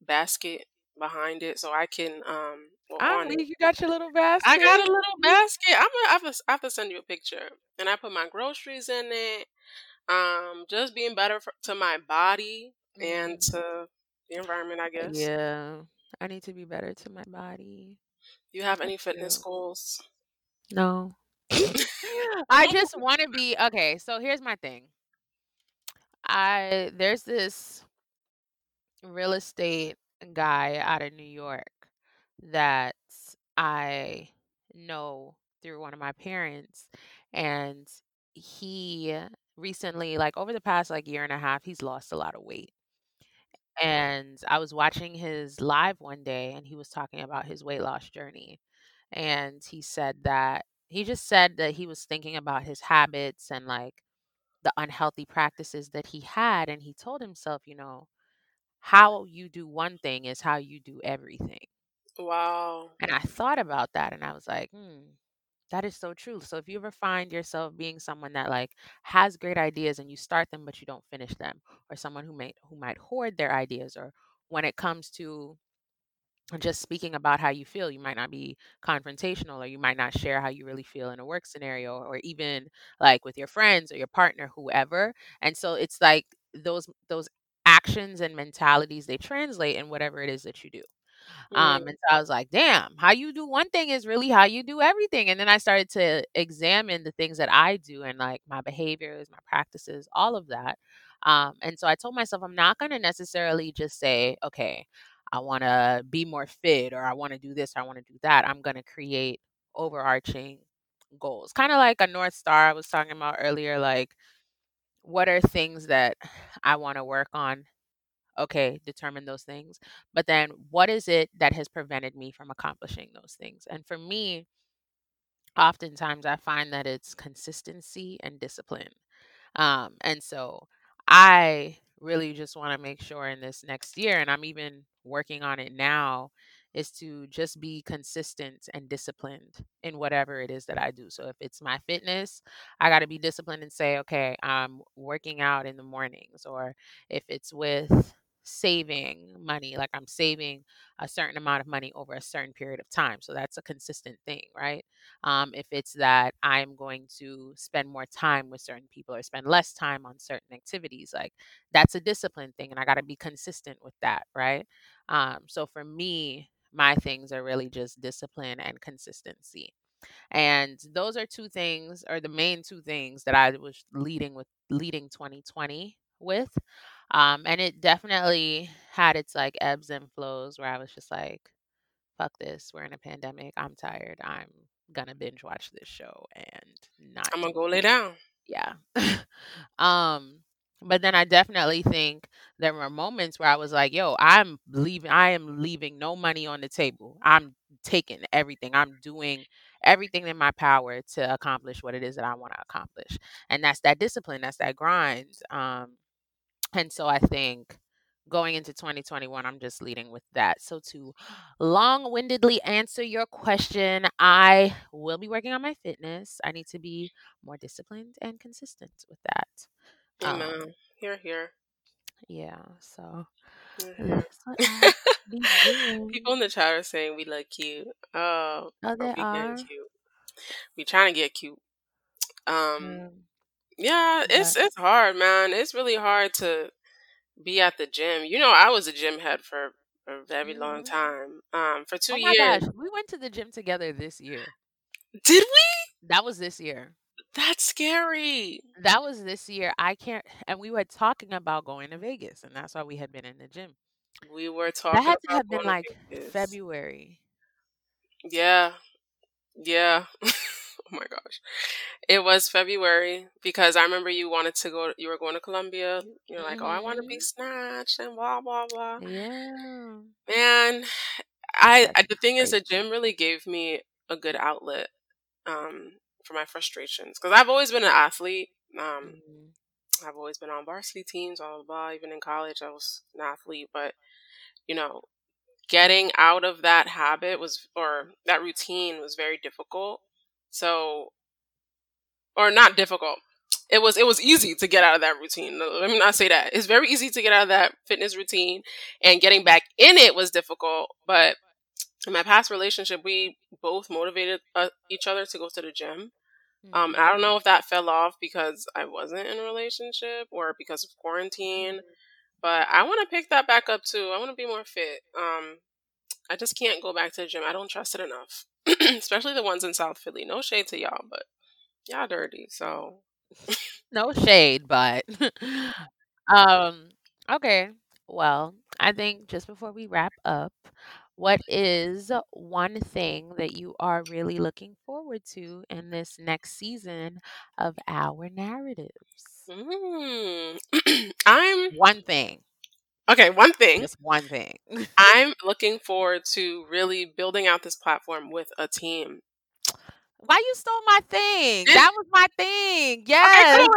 basket behind it so I can, um, well, I believe you got your little basket. I got a little basket. I'm gonna I have, to, I have to send you a picture. And I put my groceries in it. Um, just being better for, to my body and Mhm. to the environment, I guess. Yeah. I need to be better to my body. Do you have I any fitness goals? No. [laughs] I just want to be okay. So here's my thing. I there's this real estate guy out of New York that I know through one of my parents, and he recently, like over the past like year and a half, he's lost a lot of weight. And I was watching his live one day, and he was talking about his weight loss journey. And he said that he just said that he was thinking about his habits and like the unhealthy practices that he had. And he told himself, you know, how you do one thing is how you do everything. Wow. And I thought about that and I was like, hmm, that is so true. So if you ever find yourself being someone that like has great ideas and you start them but you don't finish them, or someone who might who might hoard their ideas, or when it comes to just speaking about how you feel, you might not be confrontational or you might not share how you really feel in a work scenario or even like with your friends or your partner, whoever. And so it's like those those actions and mentalities they translate in whatever it is that you do. Um, and so I was like, damn, how you do one thing is really how you do everything. And then I started to examine the things that I do and like my behaviors, my practices, all of that. Um, and so I told myself, I'm not going to necessarily just say, okay, I want to be more fit or I want to do this or I want to do that. I'm going to create overarching goals, kind of like a North Star I was talking about earlier. Like, what are things that I want to work on okay, determine those things. But then what is it that has prevented me from accomplishing those things? And for me, oftentimes I find that it's consistency and discipline. Um, and so I really just want to make sure in this next year, and I'm even working on it now, is to just be consistent and disciplined in whatever it is that I do. So if it's my fitness, I got to be disciplined and say, okay, I'm working out in the mornings. Or if it's with saving money, like I'm saving a certain amount of money over a certain period of time. So that's a consistent thing, right? Um, if it's that I'm going to spend more time with certain people or spend less time on certain activities, like that's a discipline thing. And I got to be consistent with that, right? Um, so for me, my things are really just discipline and consistency. And those are two things, or the main two things that I was leading with leading 2020 with. Um, and it definitely had its like ebbs and flows where I was just like, fuck this. We're in a pandemic. I'm tired. I'm gonna binge watch this show and not I'm gonna go lay down. Yeah. [laughs] um, but then I definitely think there were moments where I was like, yo, I'm leaving I am leaving no money on the table. I'm taking everything. I'm doing everything in my power to accomplish what it is that I want to accomplish. And that's that discipline, that's that grind. Um, and so I think going into 2021, I'm just leading with that. So, to long windedly answer your question, I will be working on my fitness. I need to be more disciplined and consistent with that. Um, Amen. Hear, hear. yeah, so Hear, hear. that's what I [laughs] be doing. People in the chat are saying we look cute. Oh, Oh, are they We're cute? We trying to get cute. Um, Um, yeah, it's it's hard, man. It's really hard to be at the gym. You know, I was a gym head for a very long mhm. time. Um, for two oh my years. gosh, we went to the gym together this year. Did we? That was this year. That's scary. That was this year. I can't, and we were talking about going to Vegas, and that's why we had been in the gym. We were talking. That had to have been like Vegas. February. Yeah. Yeah. [laughs] [laughs] oh my gosh. It was February because I remember you wanted to go you were going to Colombia. You're like, "Oh, I want to be hmm snatched and blah blah blah." Yeah, Man, I, I the thing is the gym really gave me a good outlet um for my frustrations cuz I've always been an athlete. Um Mhm. I've always been on varsity teams, blah blah blah. Even in college I was an athlete, but you know, getting out of that habit was or that routine was very difficult. So or not difficult. It was it was easy to get out of that routine. Let me not say that. It's very easy to get out of that fitness routine and getting back in it was difficult, but in my past relationship we both motivated uh, each other to go to the gym. Um I don't know if that fell off because I wasn't in a relationship or because of quarantine, Mhm. but I want to pick that back up too. I want to be more fit. Um I just can't go back to the gym. I don't trust it enough. [clears throat] Especially the ones in South Philly. No shade to y'all, but y'all dirty. So No shade, but [laughs] um, okay. Well, I think just before we wrap up, what is one thing that you are really looking forward to in this next season of our narratives? mm, [clears throat] I'm One thing, okay. One thing just one thing. [laughs] I'm looking forward to really building out this platform with a team. Why you stole my thing? That was my thing. okay, Yes. cool.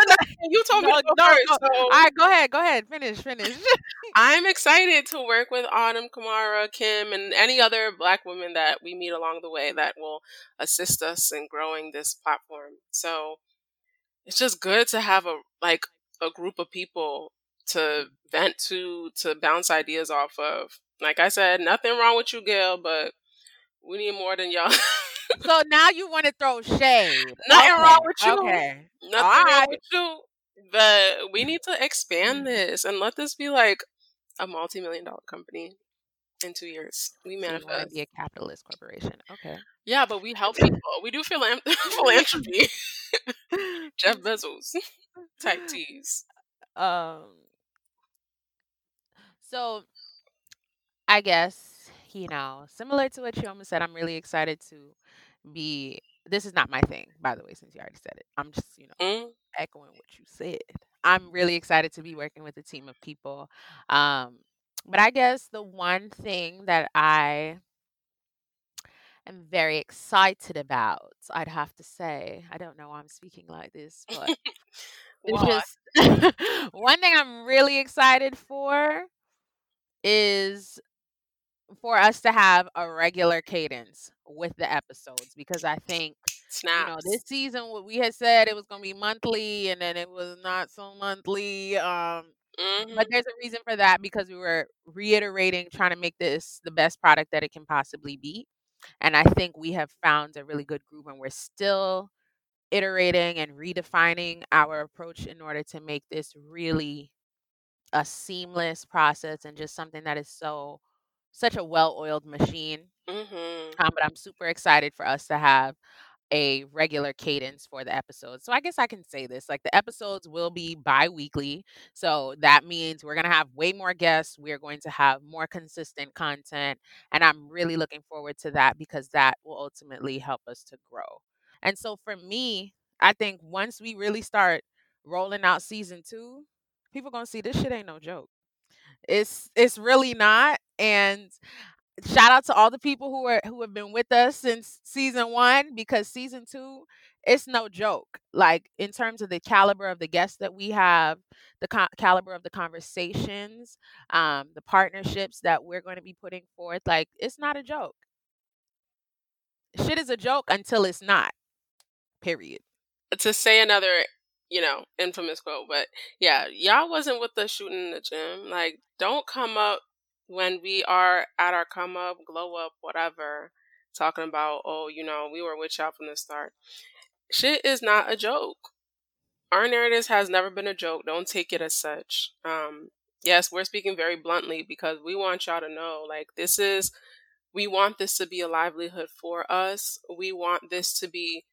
You told me No, to go no, first, no. so All right, go ahead. Go ahead. Finish. Finish. [laughs] I'm excited to work with Autumn, Kamara, Kim, and any other Black women that we meet along the way that will assist us in growing this platform. So it's just good to have a like a group of people to vent to, to bounce ideas off of. Like I said, nothing wrong with you, Gail, but we need more than y'all. [laughs] so now you want to throw shade. nothing wrong with you. Okay. Nothing All wrong right. with you. But we need to expand this and let this be like a multi million dollar company in two years. We So manifest. be a capitalist corporation. Okay. Yeah, but we help people. We do philan- [laughs] philanthropy. [laughs] Jeff Bezos type teas. um so I guess, you know, similar to what Chioma said, I'm really excited to be this is not my thing, by the way, since you already said it. I'm just, you know, Mm? echoing what you said. I'm really excited to be working with a team of people. Um, but I guess the one thing that I am very excited about, I'd have to say, I don't know why I'm speaking like this, but [laughs] it's just [laughs] one thing I'm really excited for is for us to have a regular cadence with the episodes because I think you know this season what we had said it was going to be monthly and then it was not so monthly um hmm but there's a reason for that because we were reiterating trying to make this the best product that it can possibly be and I think we have found a really good groove and we're still iterating and redefining our approach in order to make this really a seamless process and just something that is so such a well-oiled machine. hmm Um, but I'm super excited for us to have a regular cadence for the episodes. So I guess I can say this like the episodes will be bi-weekly. So that means we're going to have way more guests, we're going to have more consistent content, and I'm really looking forward to that because that will ultimately help us to grow. And so for me, I think once we really start rolling out season 2, people to see this shit ain't no joke. It's it's really not and shout out to all the people who are who have been with us since season 1 because season 2 it's no joke. Like in terms of the caliber of the guests that we have, the co- caliber of the conversations, um the partnerships that we're going to be putting forth, like it's not a joke. Shit is a joke until it's not. Period. To say another, you know, infamous quote, but yeah, y'all wasn't with us shooting in the gym. Like, don't come up when we are at our come up, glow up, whatever, talking about, oh, you know, we were with y'all from the start. Shit is not a joke. Our narratives has never been a joke. Don't take it as such. Um, yes, we're speaking very bluntly because we want y'all to know, like, this is, we want this to be a livelihood for us. We want this to be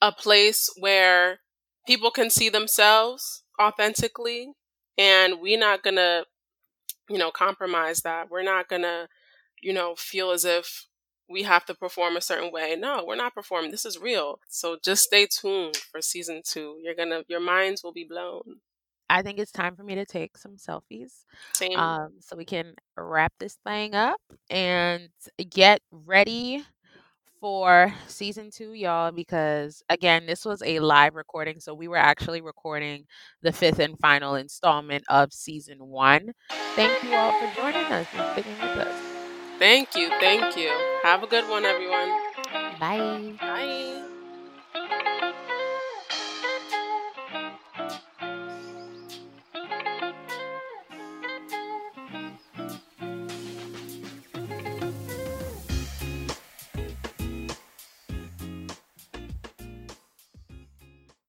a place where people can see themselves authentically and we're not gonna you know compromise that. We're not gonna you know feel as if we have to perform a certain way. No we're not performing. This is real. So just stay tuned for season two. You're gonna your minds will be blown. I think it's time for me to take some selfies same. um, so we can wrap this thing up and get ready for season two, y'all, because again, this was a live recording. So we were actually recording the fifth and final installment of season one. Thank you all for joining us and sticking with us. thank you thank you have a good one everyone Bye. bye